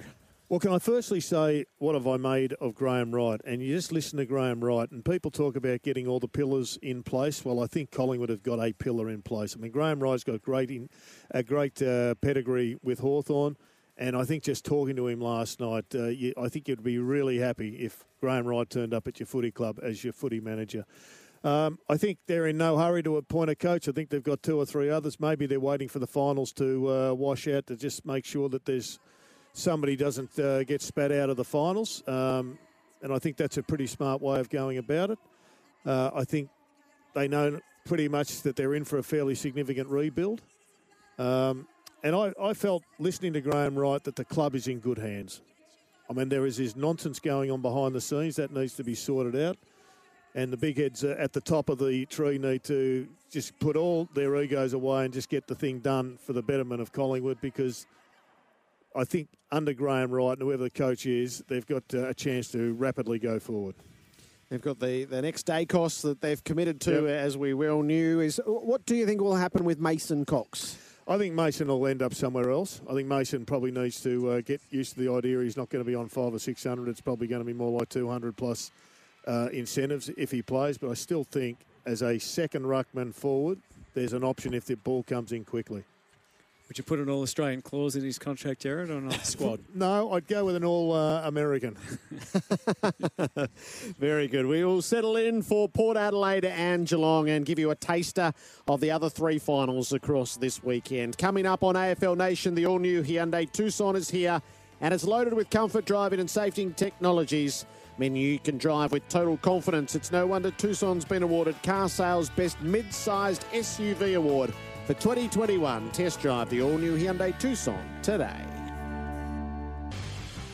Well, can I firstly say, what have I made of Graham Wright? And you just listen to Graham Wright, and people talk about getting all the pillars in place. Well, I think Collingwood have got a pillar in place. I mean, Graham Wright's got great in, a great uh, pedigree with Hawthorn, and I think just talking to him last night, uh, you, I think you'd be really happy if Graham Wright turned up at your footy club as your footy manager. Um, I think they're in no hurry to appoint a coach. I think they've got two or three others. Maybe they're waiting for the finals to uh, wash out to just make sure that there's – somebody doesn't uh, get spat out of the finals. Um, and I think that's a pretty smart way of going about it. Uh, I think they know pretty much that they're in for a fairly significant rebuild. Um, and I, I, felt listening to Graham Wright that the club is in good hands. I mean, there is this nonsense going on behind the scenes that needs to be sorted out. And the big heads at the top of the tree need to just put all their egos away and just get the thing done for the betterment of Collingwood because I think under Graham Wright and whoever the coach is, they've got uh, a chance to rapidly go forward. They've got the, the Nick Daicos that they've committed to, yep. as we well knew. Is what do you think will happen with Mason Cox? I think Mason will end up somewhere else. I think Mason probably needs to uh, get used to the idea he's not going to be on five or six hundred. It's probably going to be more like two hundred plus uh, incentives if he plays. But I still think as a second ruckman forward, there's an option if the ball comes in quickly. Would you put an All Australian clause in his contract, Gerard, or not? Squad. no, I'd go with an All uh, American. Very good. We will settle in for Port Adelaide and Geelong and give you a taster of the other three finals across this weekend. Coming up on AFL Nation, the all new Hyundai Tucson is here and it's loaded with comfort driving and safety technologies. Meaning you can drive with total confidence. It's no wonder Tucson's been awarded Car Sales Best Mid-Sized SUV Award for 2021. Test drive the all-new Hyundai Tucson today.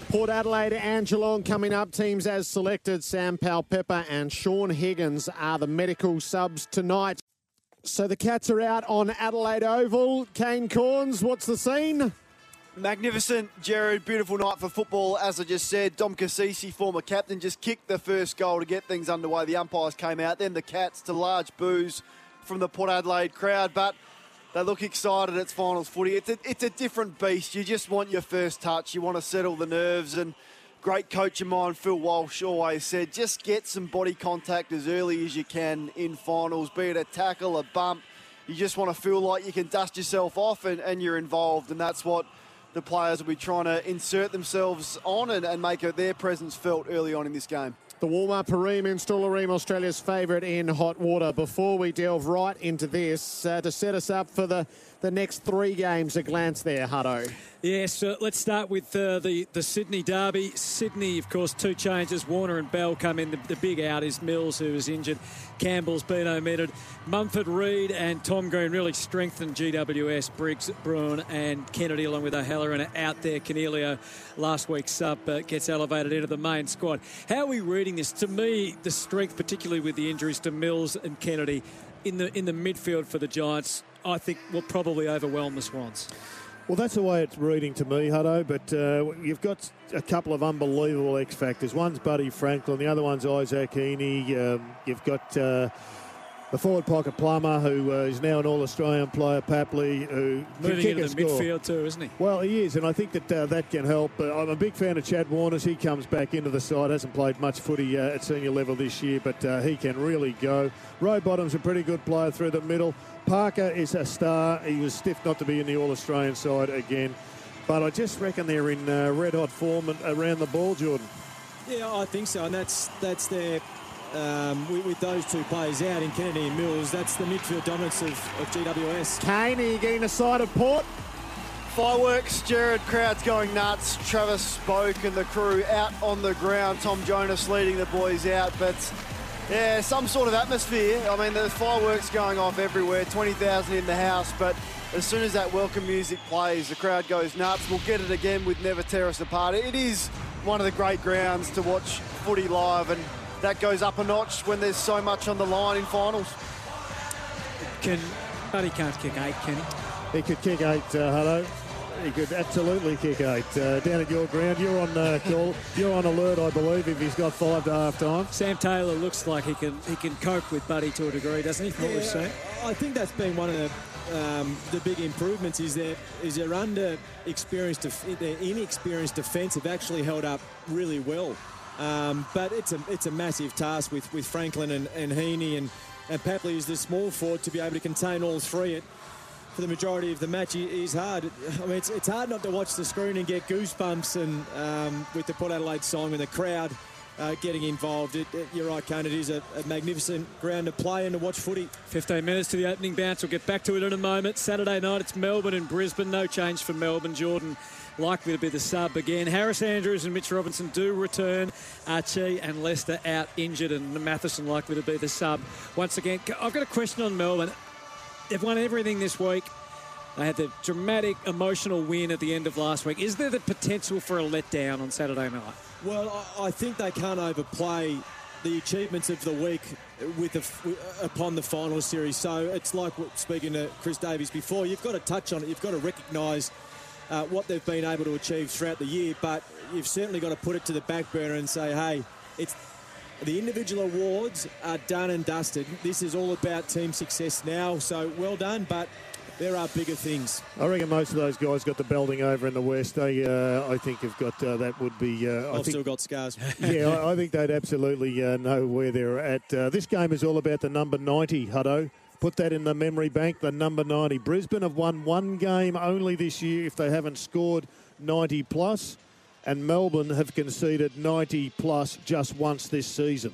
Port Adelaide and Geelong coming up. Teams as selected. Sam Powell-Pepper and Shaun Higgins are the medical subs tonight. So the Cats are out on Adelaide Oval. Kane Cornes, what's the scene? Magnificent, Gerard. Beautiful night for football. As I just said, Dom Cassisi, former captain, just kicked the first goal to get things underway. The umpires came out. Then the Cats to large boos from the Port Adelaide crowd. But they look excited. It's finals footy. It's a, it's a different beast. You just want your first touch. You want to settle the nerves. And great coach of mine, Phil Walsh, always said just get some body contact as early as you can in finals, be it a tackle, a bump. You just want to feel like you can dust yourself off and, and you're involved. And that's what the players will be trying to insert themselves on and, and make their presence felt early on in this game. The warm-up Pareem Installareem, Australia's favourite in hot water. Before we delve right into this, uh, to set us up for the, the next three games, a glance there, Huddo. Yes, uh, let's start with uh, the, the Sydney derby. Sydney, of course, two changes. Warner and Bell come in. The, the big out is Mills, who is injured. Campbell's been omitted. Mumford, Reid, and Tom Green really strengthened GWS. Briggs, Bruhn, and Kennedy, along with O'Halloran, out there. Canelio, last week's sub, uh, gets elevated into the main squad. How are we reading this? To me, the strength, particularly with the injuries to Mills and Kennedy, in the in the midfield for the Giants, I think will probably overwhelm the Swans. Well, that's the way it's reading to me, Huddo. But uh, you've got a couple of unbelievable X factors. One's Buddy Franklin, the other one's Isaac Heaney. Um, you've got uh, the forward pocket Plummer, who uh, is now an All Australian player, Papley, who moving can kick into a the score. midfield too, isn't he? Well, he is, and I think that uh, that can help. Uh, I'm a big fan of Chad Warners. He comes back into the side. Hasn't played much footy uh, at senior level this year, but uh, he can really go. Rowbottom's a pretty good player through the middle. Parker is a star. He was stiff not to be in the All Australian side again. But I just reckon they're in uh, red hot form around the ball, Jordan. Yeah, I think so, and that's that's their um, with, with those two players out in Kennedy and Mills. That's the midfield dominance of, of GWS. Caney getting a side of port. Fireworks, Gerard, crowd's going nuts. Travis Boak and the crew out on the ground. Tom Jonas leading the boys out, but yeah, some sort of atmosphere. I mean, there's fireworks going off everywhere, 20,000 in the house, but as soon as that welcome music plays, the crowd goes nuts. We'll get it again with Never Tear Us Apart. It is one of the great grounds to watch footy live, and that goes up a notch when there's so much on the line in finals. Can Buddy can't kick eight, can he? He could kick eight, uh, Huddo. He could absolutely kick eight. Uh, down at your ground, you're on uh, call. You're on alert, I believe, if he's got five to half time. Sam Taylor looks like he can he can cope with Buddy to a degree, doesn't he? From what we've Yeah, seen. I think that's been one of the um, the big improvements is that is their under experienced def- their inexperienced defence have actually held up really well. Um, but it's a it's a massive task with, with Franklin and, and Heaney and, and Papley is the small forward to be able to contain all three. It, for the majority of the match is hard. I mean, it's, it's hard not to watch the screen and get goosebumps and um, with the Port Adelaide song and the crowd uh, getting involved. It, it- you're right, Kane. It is a, a magnificent ground to play and to watch footy. 15 minutes to the opening bounce. We'll get back to it in a moment. Saturday night, it's Melbourne and Brisbane. No change for Melbourne. Jordan likely to be the sub again. Harris Andrews and Mitch Robinson do return. Archie and Lester out injured, and Matheson likely to be the sub once again. I've got a question on Melbourne. They've won everything this week. They had the dramatic, emotional win at the end of last week. Is there the potential for a letdown on Saturday night? Well, I, think they can't overplay the achievements of the week with upon the final series. So it's like speaking to Chris Davies before. You've got to touch on it. You've got to recognise uh, what they've been able to achieve throughout the year, but you've certainly got to put it to the back burner and say, hey, it's the individual awards are done and dusted. This is all about team success now. So well done, but there are bigger things. I reckon most of those guys got the belting over in the West. They, uh, I think, have got uh, that would be. Uh, I I've think, still got scars. yeah, I, I think they'd absolutely uh, know where they're at. Uh, this game is all about the number 90, Huddo. Put that in the memory bank, the number 90. Brisbane have won one game only this year if they haven't scored 90 plus, and Melbourne have conceded 90 plus just once this season.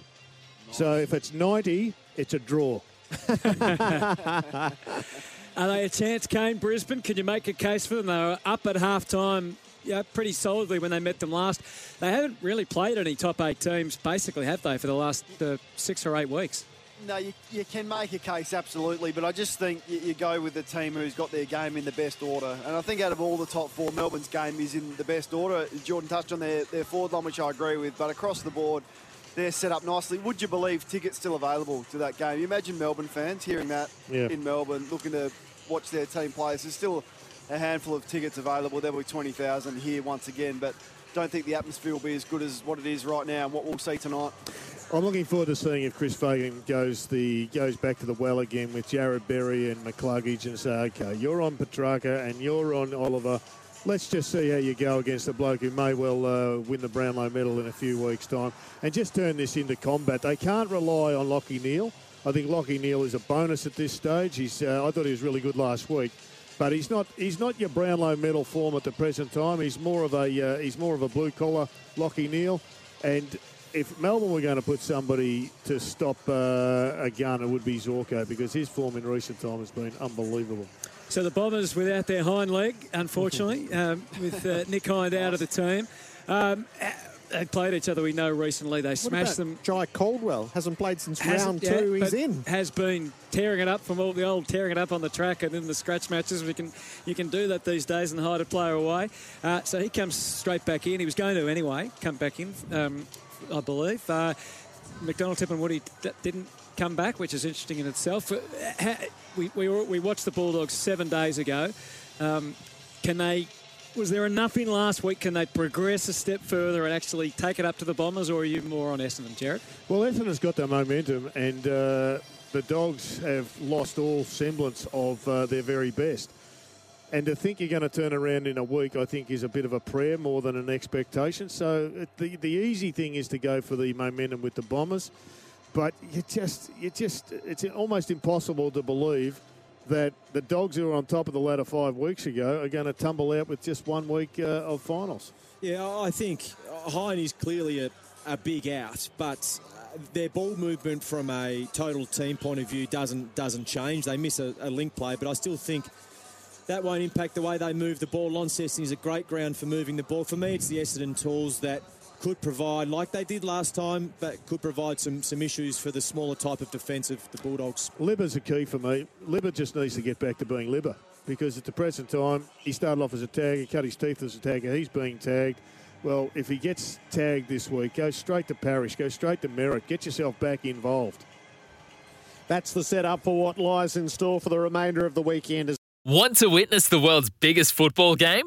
So if it's 90, it's a draw. Are they a chance, Kane, Brisbane? Can you make a case for them? They were up at half time yeah, pretty solidly when they met them last. They haven't really played any top eight teams, basically, have they, for the last uh, six or eight weeks? No, you, you can make a case, absolutely, but I just think you, you go with the team who's got their game in the best order. And I think out of all the top four, Melbourne's game is in the best order. Jordan touched on their, their forward line, which I agree with, but across the board, they're set up nicely. Would you believe tickets still available to that game? You imagine Melbourne fans hearing that Yeah. in Melbourne, looking to watch their team play. There's still a handful of tickets available. There'll be 20,000 here once again, but don't think the atmosphere will be as good as what it is right now and what we'll see tonight. I'm looking forward to seeing if Chris Fagan goes the goes back to the well again with Jarrod Berry and McCluggage and say, okay, you're on Petrarca and you're on Oliver. Let's just see how you go against a bloke who may well uh, win the Brownlow medal in a few weeks' time and just turn this into combat. They can't rely on Lachie Neale. I think Lachie Neale is a bonus at this stage. He's, uh, I thought he was really good last week. But he's not. He's not your Brownlow medal form at the present time. He's more of a. Uh, he's more of a blue collar Lachie Neale, and if Melbourne were going to put somebody to stop uh, a gun, it would be Zorko because his form in recent time has been unbelievable. So the Bombers without their hind leg, unfortunately, um, with uh, Nick Hind out of the team. Um, they played each other, we know, recently. They smashed them. Jye Caldwell hasn't played since Hasn't- round two. He's in. Has been tearing it up from all the old tearing it up on the track and in the scratch matches. We can you can do that these days and hide a player away. Uh, so he comes straight back in. He was going to anyway come back in, um, I believe. Uh, McDonald, Tip, and Woody d- didn't come back, which is interesting in itself. Uh, We, we, we watched the Bulldogs seven days ago. Um, can they? Was there enough in last week? Can they progress a step further and actually take it up to the Bombers, or are you more on Essendon, Gerard? Well, Essendon's got the momentum, and uh, the Dogs have lost all semblance of uh, their very best. And to think you're going to turn around in a week, I think, is a bit of a prayer more than an expectation. So the the easy thing is to go for the momentum with the Bombers, but you just you just it's almost impossible to believe that the Dogs who were on top of the ladder five weeks ago are going to tumble out with just one week uh, of finals. Yeah, I think Hind is clearly a, a big out, but uh, their ball movement from a total team point of view doesn't doesn't change. They miss a, a link play, but I still think that won't impact the way they move the ball. Launceston is a great ground for moving the ball. For me, it's the Essendon tools that could provide, like they did last time, but could provide some, some issues for the smaller type of defence of the Bulldogs. Libber's a key for me. Libber just needs to get back to being Libber because at the present time, he started off as a tagger, cut his teeth as a tagger. He's being tagged. Well, if he gets tagged this week, go straight to Parish, go straight to Merrett, get yourself back involved. That's the setup for what lies in store for the remainder of the weekend. Want to witness the world's biggest football game?